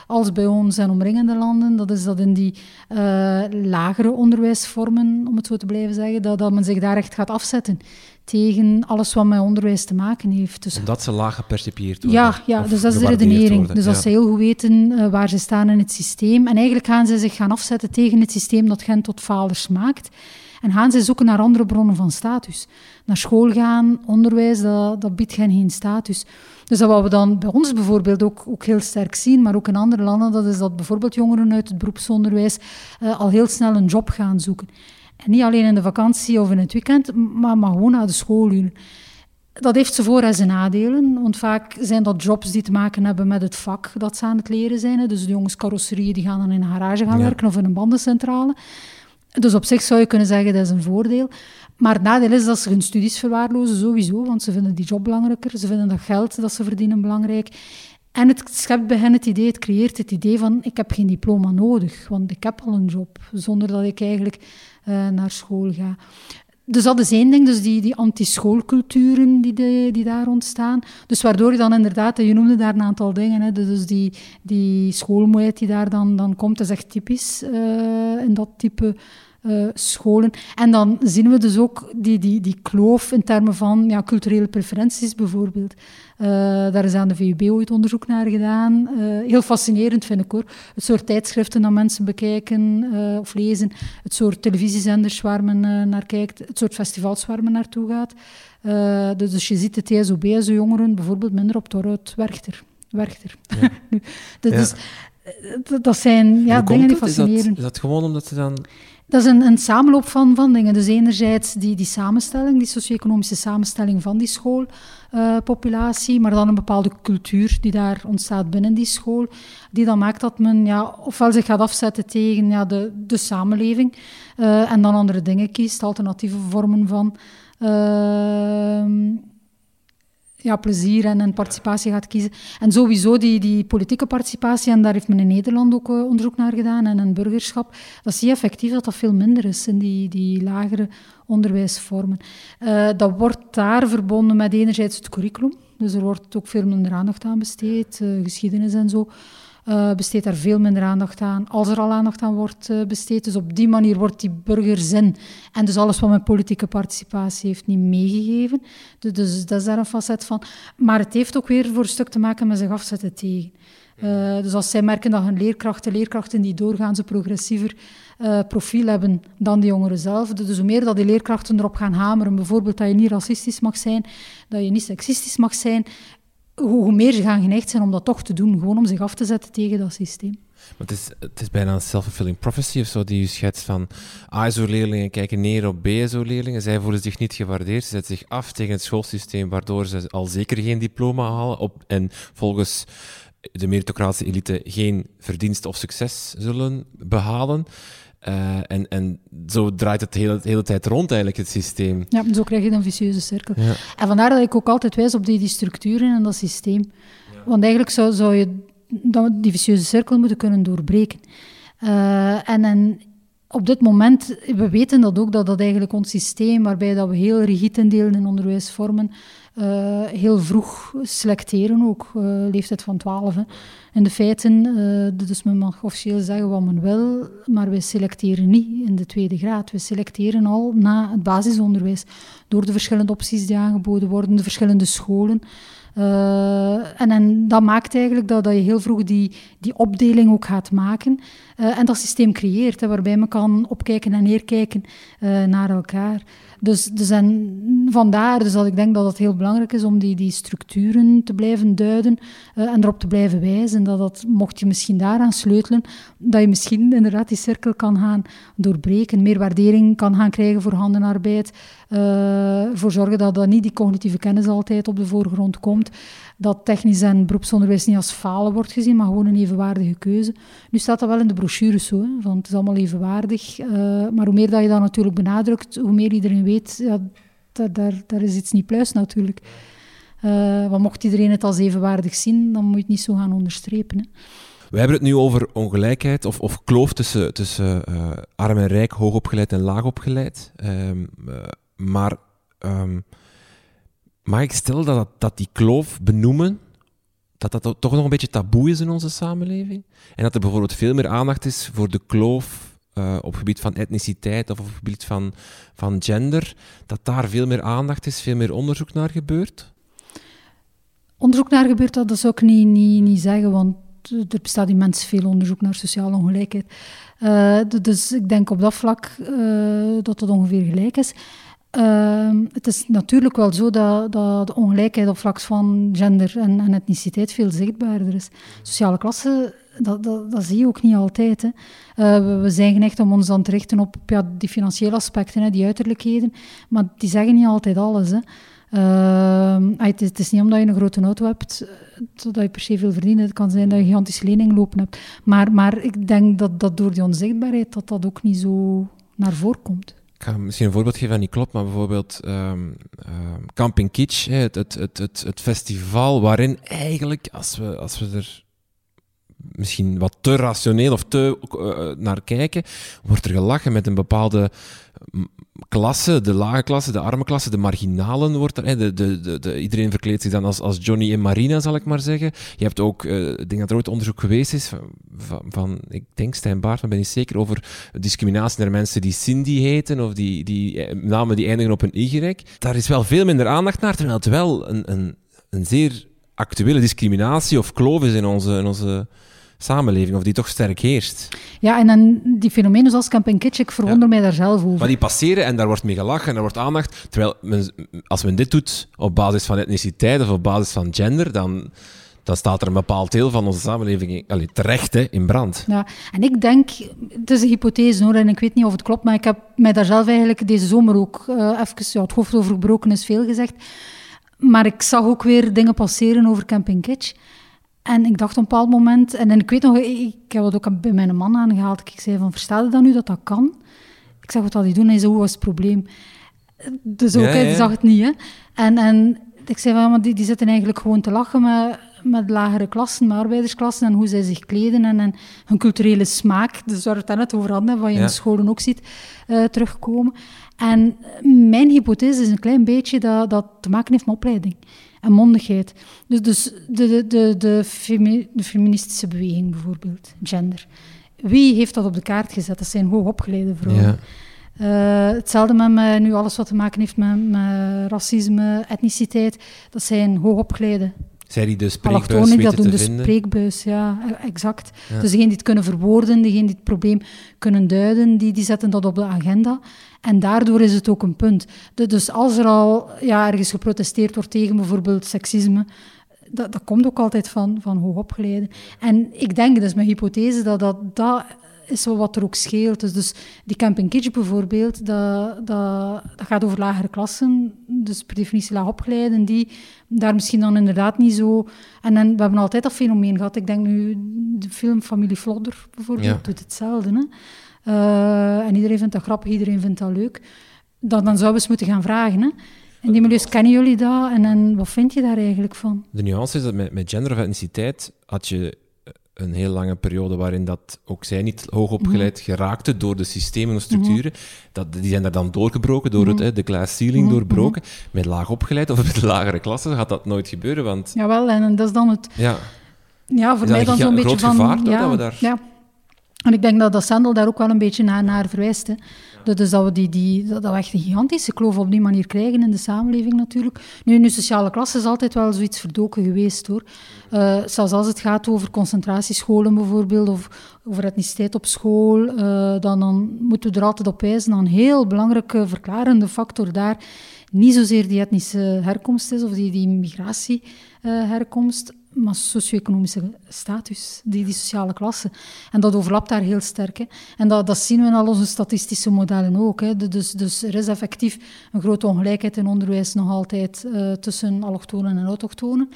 als bij ons en omringende landen. Dat is dat in die uh, lagere onderwijsvormen, om het zo te blijven zeggen, dat, dat men zich daar echt gaat afzetten tegen alles wat met onderwijs te maken heeft. Dus, Omdat ze laag gepercipieerd worden? Ja, ja dus dat is de redenering. Worden, dus ja. als ze heel goed weten uh, waar ze staan in het systeem. En eigenlijk gaan ze zich gaan afzetten tegen het systeem dat hen tot falers maakt. En gaan zij zoeken naar andere bronnen van status. Naar school gaan, onderwijs, dat, dat biedt geen, geen status. Dus dat wat we dan bij ons bijvoorbeeld ook, ook heel sterk zien, maar ook in andere landen, dat is dat bijvoorbeeld jongeren uit het beroepsonderwijs uh, al heel snel een job gaan zoeken. En niet alleen in de vakantie of in het weekend, maar, maar gewoon na de schooluren. Dat heeft ze voor- en zijn nadelen, want vaak zijn dat jobs die te maken hebben met het vak dat ze aan het leren zijn. Dus de jongens carrosserieën die gaan dan in een garage gaan werken of in een bandencentrale. Dus op zich zou je kunnen zeggen dat is een voordeel. Maar het nadeel is dat ze hun studies verwaarlozen sowieso, want ze vinden die job belangrijker, ze vinden dat geld dat ze verdienen belangrijk. En het schept bij hen het idee, het creëert het idee van ik heb geen diploma nodig, want ik heb al een job, zonder dat ik eigenlijk uh, naar school ga. Dus dat is één ding, dus die, die anti-schoolculturen die, die daar ontstaan. Dus waardoor je dan inderdaad, je noemde daar een aantal dingen, hè, dus die, die schoolmoeheid die daar dan, dan komt, is echt typisch uh, in dat type uh, scholen. En dan zien we dus ook die, die, die kloof in termen van ja, culturele preferenties bijvoorbeeld. Uh, daar is aan de VUB ooit onderzoek naar gedaan. Uh, heel fascinerend vind ik hoor. Het soort tijdschriften dat mensen bekijken of lezen. Het soort televisiezenders waar men naar kijkt. Het soort festivals waar men naartoe gaat. Dus, dus, je ziet de TSOB jongeren bijvoorbeeld minder op Torhout Werchter. Werchter. Ja. dat, ja. is, dat zijn ja, dingen die fascineren. Is dat, is dat gewoon omdat ze dan dat is een, een samenloop van, van dingen. Dus enerzijds die, die samenstelling, die socio-economische samenstelling van die schoolpopulatie, maar dan een bepaalde cultuur die daar ontstaat binnen die school, die dan maakt dat men ja, ofwel zich gaat afzetten tegen ja, de, de samenleving uh, en dan andere dingen kiest, alternatieve vormen van... Uh, ja, plezier en, en, participatie gaat kiezen. En sowieso die, die politieke participatie, en daar heeft men in Nederland ook uh, onderzoek naar gedaan, en een burgerschap, dat zie je effectief dat dat veel minder is in die, die lagere onderwijsvormen. Uh, dat wordt daar verbonden met enerzijds het curriculum, dus er wordt ook veel minder aandacht aan besteed, uh, geschiedenis en zo uh, besteedt daar veel minder aandacht aan, als er al aandacht aan wordt uh, besteed. Dus op die manier wordt die burgerzin en dus alles wat met politieke participatie heeft niet meegegeven. Dus, dus dat is daar een facet van. Maar het heeft ook weer voor een stuk te maken met zich afzetten tegen. Uh, dus als zij merken dat hun leerkrachten, leerkrachten die doorgaans een progressiever profiel hebben dan de jongeren zelf, dus hoe meer dat die leerkrachten erop gaan hameren, bijvoorbeeld dat je niet racistisch mag zijn, dat je niet seksistisch mag zijn, hoe, meer ze gaan geneigd zijn om dat toch te doen, gewoon om zich af te zetten tegen dat systeem. Het, is, het is bijna een self-fulfilling prophecy of zo, die je schetst van ASO-leerlingen kijken neer op BSO-leerlingen. Zij voelen zich niet gewaardeerd, ze zetten zich af tegen het schoolsysteem, waardoor ze al zeker geen diploma halen op, en volgens de meritocratische elite geen verdienst of succes zullen behalen. Uh, en, en zo draait het de hele, hele tijd rond, eigenlijk, het systeem. Ja, zo krijg je een vicieuze cirkel. Ja. En vandaar dat ik ook altijd wijs op die, die structuren en dat systeem. Ja. Want eigenlijk zou, zou je die vicieuze cirkel moeten kunnen doorbreken. Uh, en, en op dit moment, we weten dat ook, dat dat eigenlijk ons systeem, waarbij dat we heel rigide indelen in onderwijsvormen, uh, heel vroeg selecteren, ook uh, leeftijd van 12. Hè. In de feiten, uh, dus men mag officieel zeggen wat men wil, maar wij selecteren niet in de tweede graad. We selecteren al na het basisonderwijs, door de verschillende opties die aangeboden worden, de verschillende scholen. En, en, dat maakt eigenlijk dat, dat je heel vroeg die, die opdeling ook gaat maken. En dat systeem creëert, hè, waarbij men kan opkijken en neerkijken naar elkaar. Dus, dus en vandaar dus dat ik denk dat het heel belangrijk is om die, die structuren te blijven duiden en erop te blijven wijzen. Dat, dat mocht je misschien daaraan sleutelen, dat je misschien inderdaad die cirkel kan gaan doorbreken, meer waardering kan gaan krijgen voor handenarbeid, voor zorgen dat, dat niet die cognitieve kennis altijd op de voorgrond komt dat technisch en beroepsonderwijs niet als falen wordt gezien, maar gewoon een evenwaardige keuze. Nu staat dat wel in de brochure zo, hè, want het is allemaal evenwaardig. Uh, maar hoe meer dat je dat natuurlijk benadrukt, hoe meer iedereen weet, ja, daar, daar is iets niet pluis natuurlijk. Uh, want mocht iedereen het als evenwaardig zien, dan moet je het niet zo gaan onderstrepen. Hè. We hebben het nu over ongelijkheid of, of kloof tussen, tussen uh, arm en rijk, hoogopgeleid en laagopgeleid. Um, maar um, Mag ik stellen dat, dat die kloof benoemen, dat dat toch nog een beetje taboe is in onze samenleving? En dat er bijvoorbeeld veel meer aandacht is voor de kloof uh, op gebied van etniciteit of op gebied van, van gender, dat daar veel meer aandacht is, veel meer onderzoek naar gebeurt? Onderzoek naar gebeurt, dat zou ik niet, niet, niet zeggen, want er bestaat immens veel onderzoek naar sociale ongelijkheid. Uh, dus ik denk op dat vlak uh, dat het ongeveer gelijk is. Uh, het is natuurlijk wel zo dat, dat de ongelijkheid op vlak van gender en, en etniciteit veel zichtbaarder is. Sociale klasse, dat, dat, dat zie je ook niet altijd. Hè. We, we, zijn geneigd om ons dan te richten op ja, die financiële aspecten, die uiterlijkheden, maar die zeggen niet altijd alles. Hè. Uh, het, is, het, is, niet omdat je een grote auto hebt dat je per se veel verdient. Het kan zijn dat je gigantische lening lopen hebt. Maar, maar ik denk dat, dat door die onzichtbaarheid dat dat ook niet zo naar voren komt. Ik ga misschien een voorbeeld geven dat niet klopt, maar bijvoorbeeld um, Camping Kitsch, het, het, het, het, het festival waarin eigenlijk, als we, als we er misschien wat te rationeel of te uh, naar kijken, wordt er gelachen met een bepaalde klasse, de lage klasse, de arme klasse, de marginalen wordt er. De, de, de, iedereen verkleedt zich dan als, als Johnny en Marina, zal ik maar zeggen. Je hebt ook, uh, ik denk dat er ooit onderzoek geweest is van, ik denk Stijn Baart, maar ben ik zeker, over discriminatie naar mensen die Cindy heten of die, die eh, namen die eindigen op een Y. Daar is wel veel minder aandacht naar, terwijl het wel een, een, een zeer actuele discriminatie of kloof is in onze, in onze samenleving, of die toch sterk heerst. Ja, en dan die fenomenen zoals camping kitsch, ik verwonder mij daar zelf over. Maar die passeren en daar wordt mee gelachen en daar wordt aandacht. Terwijl als men dit doet op basis van etniciteit of op basis van gender, dan, dan staat er een bepaald deel van onze samenleving allee, terecht hè, in brand. Ja, en ik denk, het is een hypothese hoor, en ik weet niet of het klopt, maar ik heb mij daar zelf eigenlijk deze zomer ook uh, even, ja, het hoofd over gebroken is veel gezegd. Maar ik zag ook weer dingen passeren over camping kitsch. En ik dacht op een bepaald moment, en, ik weet nog, ik, heb het ook bij mijn man aangehaald. Ik zei van, versta je dan nu dat dat kan? Ik zeg, wat dat hij doen? Hij zei, hoe was het probleem? Dus ook, ja, hij zag het niet. Hè? En, en ik zei van, maar die, die zitten eigenlijk gewoon te lachen met, met lagere klassen, met arbeidersklassen en hoe zij zich kleden en, en hun culturele smaak. Dus waar we het net over hadden, wat je in de scholen ook ziet uh, terugkomen. En mijn hypothese is een klein beetje dat dat te maken heeft met opleiding en mondigheid. Dus, dus de, de, de, de, de feministische beweging bijvoorbeeld, gender. Wie heeft dat op de kaart gezet? Dat zijn hoogopgeleide vrouwen. Ja. Uh, hetzelfde met, met, nu alles wat te maken heeft met, met racisme, etniciteit. Dat zijn hoogopgeleide zij die de spreekbuis weten dat doen, de spreekbuis, ja, exact. Dus degenen die het kunnen verwoorden, degenen die het probleem kunnen duiden, die, die zetten dat op de agenda. En daardoor is het ook een punt. dus als er al ja, ergens geprotesteerd wordt tegen bijvoorbeeld seksisme, dat, dat komt ook altijd van, van hoogopgeleiden. En ik denk, dat is mijn hypothese, dat dat, dat is wel wat er ook scheelt. Dus, dus die camping kitsch bijvoorbeeld, dat, dat, dat gaat over lagere klassen, dus per definitie laag opgeleiden, die daar misschien dan inderdaad niet zo... En dan, we hebben altijd dat fenomeen gehad. Ik denk nu, de film Familie Flodder bijvoorbeeld doet hetzelfde. Hè? Uh, en iedereen vindt dat grappig, iedereen vindt dat leuk. Dan, dan zouden we eens moeten gaan vragen, hè? In die milieus kennen jullie dat en, en wat vind je daar eigenlijk van? De nuance is dat met, met gender of etniciteit had je een heel lange periode waarin dat ook zij niet hoog opgeleid mhm. geraakten door de systemen en structuren. Mhm. dat, die zijn daar dan doorgebroken, door het, mhm. de glass ceiling doorbroken. Met laag opgeleid of met lagere klassen gaat dat nooit gebeuren. Want... Jawel, en dat is dan het... Ja, ja voor mij dan zo'n beetje van... Gevaar, ja, dat we daar... ja. En ik denk dat, dat Sandel daar ook wel een beetje naar, naar verwijst. Hè. Dus dat we, die, die, dat we echt een gigantische kloof op die manier krijgen in de samenleving natuurlijk. Nu, nu sociale klasse is altijd wel zoiets verdoken geweest hoor. Uh, zelfs als het gaat over concentratiescholen bijvoorbeeld, of over etniciteit op school, uh, dan, dan moeten we er altijd op wijzen. Een heel belangrijke verklarende factor daar niet zozeer die etnische herkomst is of die, die migratieherkomst, maar socio-economische status, die, die sociale klasse. En dat overlapt daar heel sterk. Hè. En dat, dat zien we in al onze statistische modellen ook. Hè. Dus, dus er is effectief een grote ongelijkheid in onderwijs nog altijd uh, tussen allochtonen en autochtonen.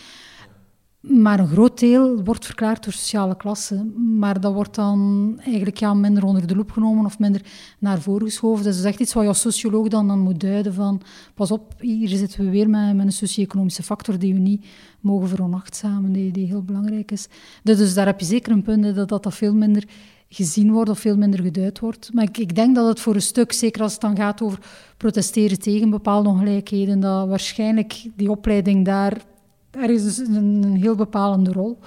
Maar een groot deel wordt verklaard door sociale klasse. Maar dat wordt dan eigenlijk ja, minder onder de loep genomen of minder naar voren geschoven. Dus dat is echt iets wat je als socioloog dan, dan moet duiden van... Pas op, hier zitten we weer met, met een socio-economische factor die we niet mogen veronachtzamen, die, die heel belangrijk is. Dus, dus daar heb je zeker een punt, dat, dat dat veel minder gezien wordt of veel minder geduid wordt. Maar ik, ik, denk dat het voor een stuk, zeker als het dan gaat over protesteren tegen bepaalde ongelijkheden, dat waarschijnlijk die opleiding daar er is dus een, heel bepalende rol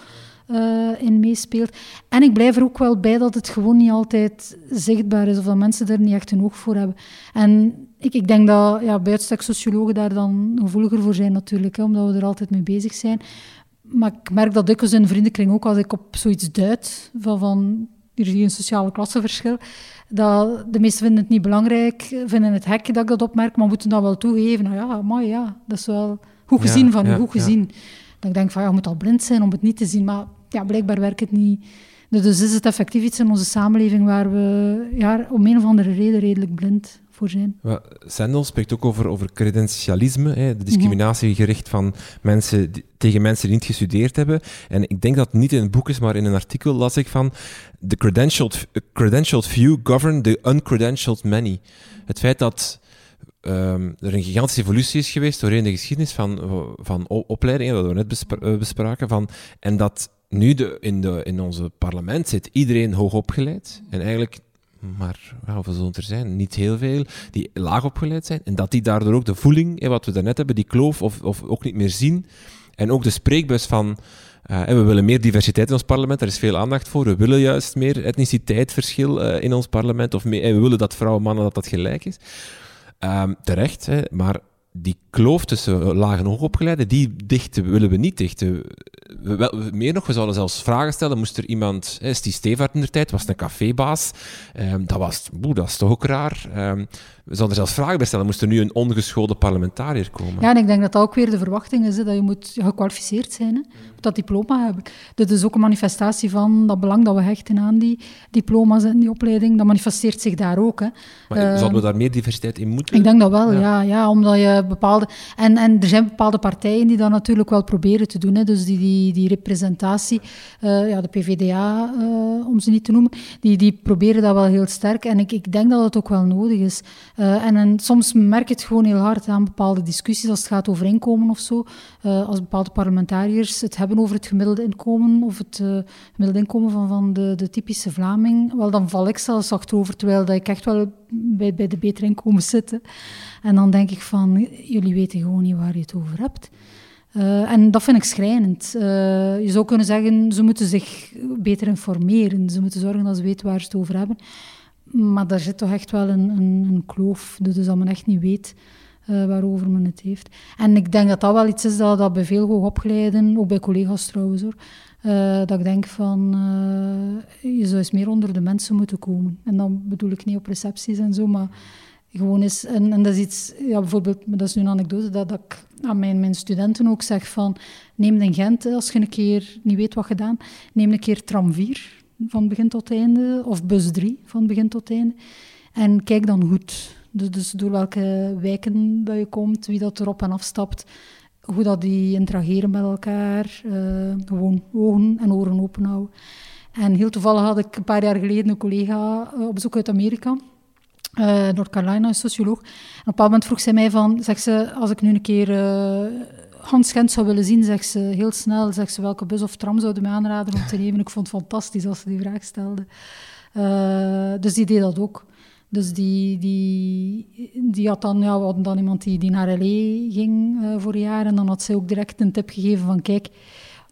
uh, in meespeelt. En ik blijf er ook wel bij dat het gewoon niet altijd zichtbaar is of dat mensen er niet echt een oog voor hebben. En ik, ik denk dat ja, sociologen daar dan gevoeliger voor zijn natuurlijk, hè, omdat we er altijd mee bezig zijn. maar ik merk dat dikwijls in de vriendenkring ook, als ik op zoiets duid, van, van hier zie je een sociale klassenverschil, dat de meesten vinden het niet belangrijk, vinden het hek dat ik dat opmerk, maar moeten dat wel toegeven. Nou ja, maar ja, dat is wel goed gezien van u, goed gezien. Dat ik denk van, ja, je moet al blind zijn om het niet te zien, maar ja, blijkbaar werkt het niet. Dus is het effectief iets in onze samenleving waar we ja, om een of andere reden redelijk blind voor zijn. Sendel spreekt ook over, over credentialisme, hè, de discriminatie gericht van mensen tegen mensen die niet gestudeerd hebben. En ik denk dat het niet in het boek is, maar in een artikel las ik van the credentialed, credentialed few govern the uncredentialed many. Het feit dat um, er een gigantische evolutie is geweest doorheen de geschiedenis van, van opleidingen, dat we net eh, bespraken, van, en dat nu de, in, de, in onze parlement zit iedereen hoog opgeleid en eigenlijk maar hoeveel zullen er zijn? Niet heel veel, die laag opgeleid zijn. En dat die daardoor ook de voeling, wat we daarnet hebben, die kloof, of, of ook niet meer zien. En ook de spreekbus van, uh, we willen meer diversiteit in ons parlement, daar is veel aandacht voor. We willen juist meer etniciteitsverschil uh, in ons parlement, of meer, we willen dat vrouwen en mannen dat dat gelijk is. Um, terecht, hè, maar die kloof tussen laag en hoogopgeleide, die dichten willen we niet dichten. We, meer nog, we zouden zelfs vragen stellen. Moest er iemand, hè, Steve Stevaart in de tijd, was een cafébaas. Um, dat, was, boe, dat is toch ook raar. Um, we zouden er zelfs vragen bij stellen. Moest er nu een ongeschoolde parlementariër komen? Ja, en ik denk dat dat ook weer de verwachting is, hè, dat je moet gekwalificeerd zijn. Hè, dat diploma hebben. Dit is ook een manifestatie van dat belang dat we hechten aan die diploma's en die opleiding. Dat manifesteert zich daar ook. Hè. Maar uh, zouden we daar meer diversiteit in moeten? Ik denk dat wel, ja. ja, omdat je bepaalde... En, en er zijn bepaalde partijen die dat natuurlijk wel proberen te doen. Hè. Dus die, die, die representatie, uh, ja, de PVDA, uh, eh, om ze niet te noemen, die, die proberen dat wel heel sterk. En ik, ik denk dat het ook wel nodig is. En, en soms merk je het gewoon heel hard aan bepaalde discussies, als het gaat over inkomen of zo. als bepaalde parlementariërs het hebben over het gemiddelde inkomen of het uh, gemiddelde inkomen van, van de, de typische Vlaming, wel dan val ik zelfs achterover, terwijl dat ik echt wel bij, bij de betere inkomen zit. En dan denk ik van, jullie weten gewoon niet waar je het over hebt. En dat vind ik schrijnend. Je zou kunnen zeggen, ze moeten zich beter informeren. Ze moeten zorgen dat ze weten waar ze het over hebben. Maar daar zit toch echt wel een, een, een kloof. Dus dat men echt niet weet uh, waarover men het heeft. En ik denk dat dat wel iets is dat, dat bij veel hoogopgeleiden, ook bij collega's trouwens hoor, uh, dat ik denk van, uh, je zou eens meer onder de mensen moeten komen. En dan bedoel ik niet op recepties en zo, maar gewoon en, en dat is iets, ja, bijvoorbeeld, dat is nu een anekdote, dat, dat ik aan mijn, mijn studenten ook zeg van, neem in Gent, als je een keer niet weet wat gedaan, neem een keer tram 4 van begin tot einde, of bus 3 van begin tot einde, en kijk dan goed. Dus, dus door welke wijken dat je komt, wie dat erop en afstapt, hoe dat die interageren met elkaar. Uh, gewoon ogen en oren open houden. En heel toevallig had ik een paar jaar geleden een collega uh, op bezoek uit Amerika. Uh, North Carolina, een socioloog. En op een bepaald moment vroeg zij mij van, zegt ze, als ik nu een keer Hans Gent zou willen zien, zegt ze heel snel, zegt ze welke bus of tram zouden mij aanraden om te nemen. Ik vond het fantastisch als ze die vraag stelde. dus die deed dat ook. Dus die, die, die had dan, ja, we hadden dan iemand die, die naar L.A. ging uh, voor jaar. En dan had zij ook direct een tip gegeven van, kijk,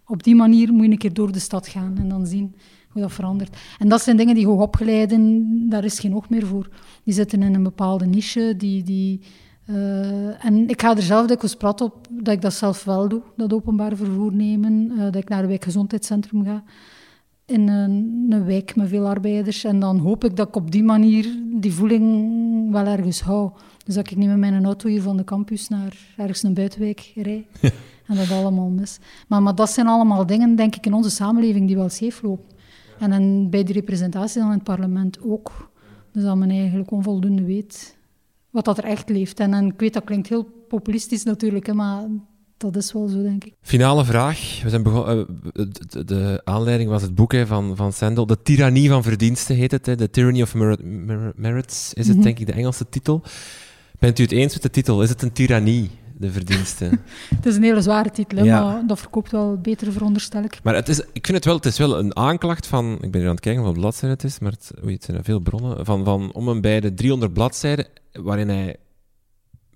op die manier moet je een keer door de stad gaan en dan zien hoe dat verandert. En dat zijn dingen die hoogopgeleiden, daar is geen oog meer voor. Die zitten in een bepaalde niche, die... die uh, en ik ga er zelf dikwijls prat op dat ik dat zelf wel doe, dat openbaar vervoer nemen, uh, dat ik naar een wijkgezondheidscentrum ga in een, een, wijk met veel arbeiders. En dan hoop ik dat ik op die manier die voeling wel ergens hou. Dus dat ik niet met mijn auto hier van de campus naar ergens een buitenwijk rijd. En dat allemaal mis. Maar, maar dat zijn allemaal dingen, denk ik, in onze samenleving die wel scheef lopen. En dan bij die representatie dan in het parlement ook. Dus dat men eigenlijk onvoldoende weet wat dat er echt leeft. En, en ik weet, dat klinkt heel populistisch natuurlijk, hè, maar dat is wel zo, denk ik. Finale vraag. We zijn begonnen, uh, de, de, aanleiding was het boek hè, van, van Sandel. De tirannie van verdiensten heet het. The Tyranny of Merit, Merits is het, mhm. denk ik, de Engelse titel. Bent u het eens met de titel? Is het een tirannie, de verdiensten? het is een hele zware titel, maar dat verkoopt wel beter, veronderstel ik. Maar het is, ik vind het wel, het is wel een aanklacht van... Ik ben hier aan het kijken wat bladzijde het is, maar het, het zijn veel bronnen. Van, van om en bij de 300 bladzijden, waarin hij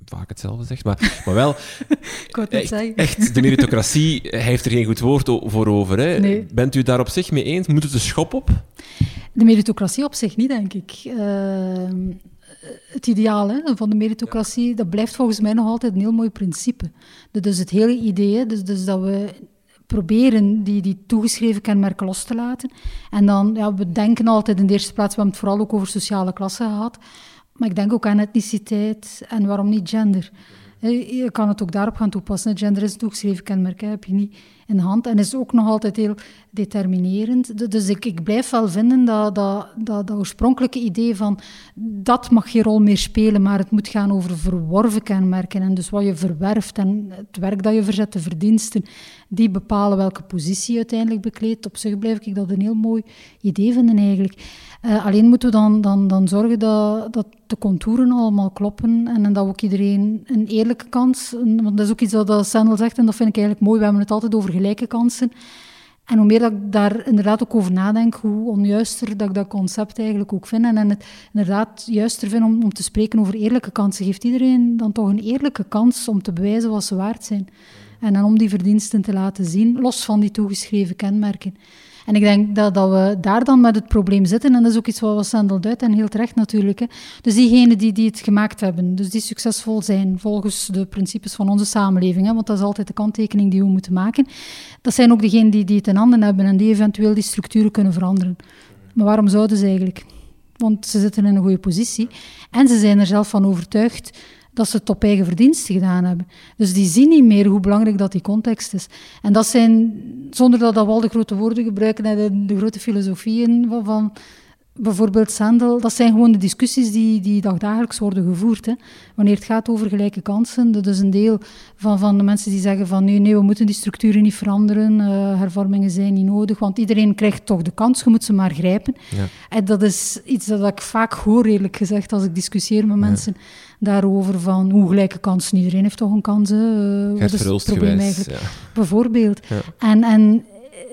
vaak hetzelfde zegt, maar, maar wel... echt, echt, de meritocratie heeft er geen goed woord voor over. Hè. Bent u daar op zich mee eens? Moet het een schop op? De meritocratie op zich niet, denk ik. Ehm, het ideaal hè, van de meritocratie, dat blijft volgens mij nog altijd een heel mooi principe. Dus het hele idee, dus, dus dat we proberen die, die toegeschreven kenmerken los te laten. En dan, ja, we denken altijd in de eerste plaats, we hebben het vooral ook over sociale klasse gehad, maar ik denk ook aan etniciteit en waarom niet gender. Je kan het ook daarop gaan toepassen. Gender is een toegeschreven kenmerk, heb je niet in de hand. En is ook nog altijd heel determinerend. Dus ik, blijf wel vinden dat, dat, dat, dat oorspronkelijke idee van dat mag geen rol meer spelen, maar het moet gaan over verworven kenmerken. En dus wat je verwerft en het werk dat je verzet, de verdiensten, die bepalen welke positie je uiteindelijk bekleedt. Op zich blijf ik dat een heel mooi idee vinden eigenlijk. Uh, alleen moeten we dan, dan, dan zorgen dat, dat de contouren allemaal kloppen en, en dat ook iedereen een eerlijke kans... Want dat is ook iets wat Sandel zegt en dat vind ik eigenlijk mooi. We hebben het altijd over gelijke kansen. En hoe meer dat ik daar inderdaad ook over nadenk, hoe onjuister dat ik dat concept eigenlijk ook vind. En het inderdaad juister vind om, om te spreken over eerlijke kansen. Geeft iedereen dan toch een eerlijke kans om te bewijzen wat ze waard zijn. En dan om die verdiensten te laten zien, los van die toegeschreven kenmerken. En ik denk dat, dat we daar dan met het probleem zitten. En dat is ook iets wat Sandel duidt en heel terecht natuurlijk. Hè. Dus diegenen die, die het gemaakt hebben, dus die succesvol zijn volgens de principes van onze samenleving, hè, want dat is altijd de kanttekening die we moeten maken, dat zijn ook degenen die, die het in handen hebben en die eventueel die structuren kunnen veranderen. Maar waarom zouden ze eigenlijk? Want ze zitten in een goede positie en ze zijn er zelf van overtuigd dat ze het op eigen verdiensten gedaan hebben. Dus die zien niet meer hoe belangrijk dat die context is. En dat zijn, zonder dat, dat we al de grote woorden gebruiken en de, de grote filosofieën van, van bijvoorbeeld Sandel, dat zijn gewoon de discussies die, die dagdagelijks worden gevoerd. Hè. Wanneer het gaat over gelijke kansen, dat is een deel van, van de mensen die zeggen van nee, nee, we moeten die structuren niet veranderen, uh, hervormingen zijn niet nodig, want iedereen krijgt toch de kans, je moet ze maar grijpen. Ja. En dat is iets dat ik vaak hoor, eerlijk gezegd, als ik discussieer met mensen daarover van hoe gelijke kansen, iedereen heeft toch een kans. Uh, is het probleem eigenlijk? Bijvoorbeeld. En, en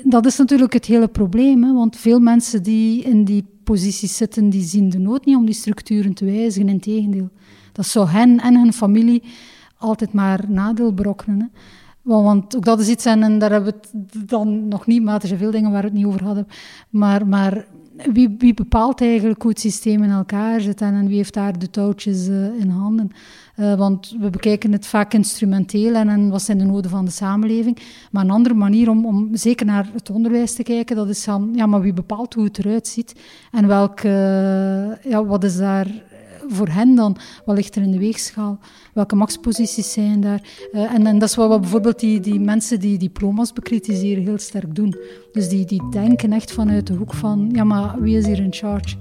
dat is natuurlijk het hele probleem, hè, want veel mensen die in die posities zitten, die zien de nood niet om die structuren te wijzigen. Integendeel, dat zou hen en hun familie altijd maar nadeel berokkenen. Hè. Want ook dat is iets, en, daar hebben we het dan nog niet, maar er zijn veel dingen waar we het niet over hadden. Maar, maar wie, wie bepaalt eigenlijk hoe het systeem in elkaar zit en, wie heeft daar de touwtjes uh, in handen? Uh, want we bekijken het vaak instrumenteel en, en, wat zijn de noden van de samenleving. Maar een andere manier om, om zeker naar het onderwijs te kijken, dat is dan, ja, maar wie bepaalt hoe het eruit ziet en welke, ja, wat is daar voor hen dan, wat ligt er in de weegschaal? Welke machtsposities zijn daar? Uh, en, en, dat is wat, wat bijvoorbeeld die, die mensen die diploma's bekritiseren heel sterk doen. Dus die, die denken echt vanuit de hoek van, ja maar wie is hier in charge?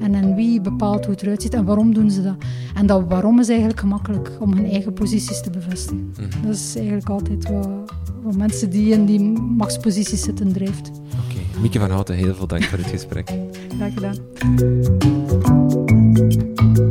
En, en wie bepaalt hoe het eruit ziet en waarom doen ze dat? En dat waarom is eigenlijk gemakkelijk om hun eigen posities te bevestigen. Mhm. Dat is eigenlijk altijd wat, wat mensen die in die machtsposities zitten drijft. Oké, okay. Mieke van Houten, heel veel dank voor het gesprek. Graag gedaan. Dit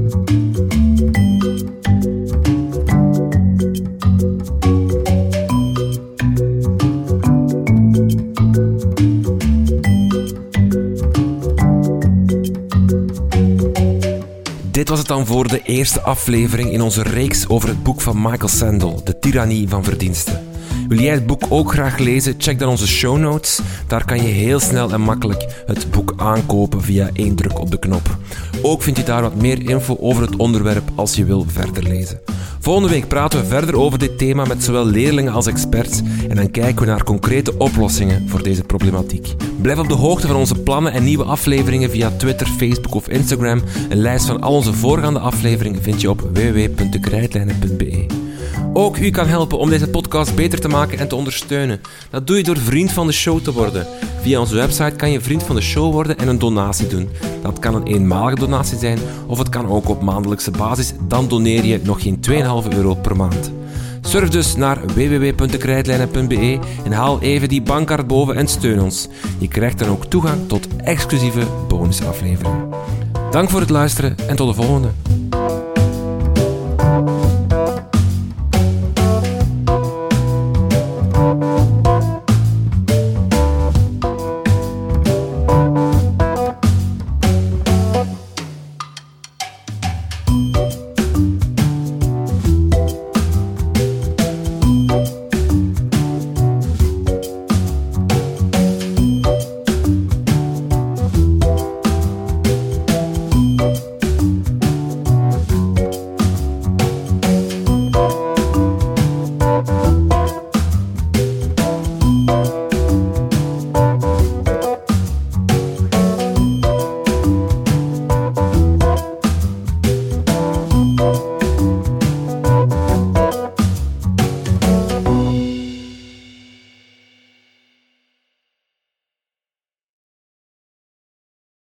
was het dan voor de eerste aflevering in onze reeks over het boek van Michael Sandel, De Tyrannie van Verdiensten. Wil jij het boek ook graag lezen? Check dan onze show notes. Daar kan je heel snel en makkelijk het boek aankopen via één druk op de knop. Ook vind je daar wat meer info over het onderwerp als je wil verder lezen. Volgende week praten we verder over dit thema met zowel leerlingen als experts en dan kijken we naar concrete oplossingen voor deze problematiek. Blijf op de hoogte van onze plannen en nieuwe afleveringen via Twitter, Facebook of Instagram. Een lijst van al onze voorgaande afleveringen vind je op www.dekrijtlijnen.be. Ook u kan helpen om deze podcast beter te maken en te ondersteunen. Dat doe je door vriend van de show te worden. Via onze website kan je vriend van de show worden en een donatie doen. Dat kan een eenmalige donatie zijn of het kan ook op maandelijkse basis. Dan doneer je nog geen 2,5 euro per maand. Surf dus naar www.dekrijtlijnen.be en haal even die bankkaart boven en steun ons. Je krijgt dan ook toegang tot exclusieve bonusafleveringen. Dank voor het luisteren en tot de volgende.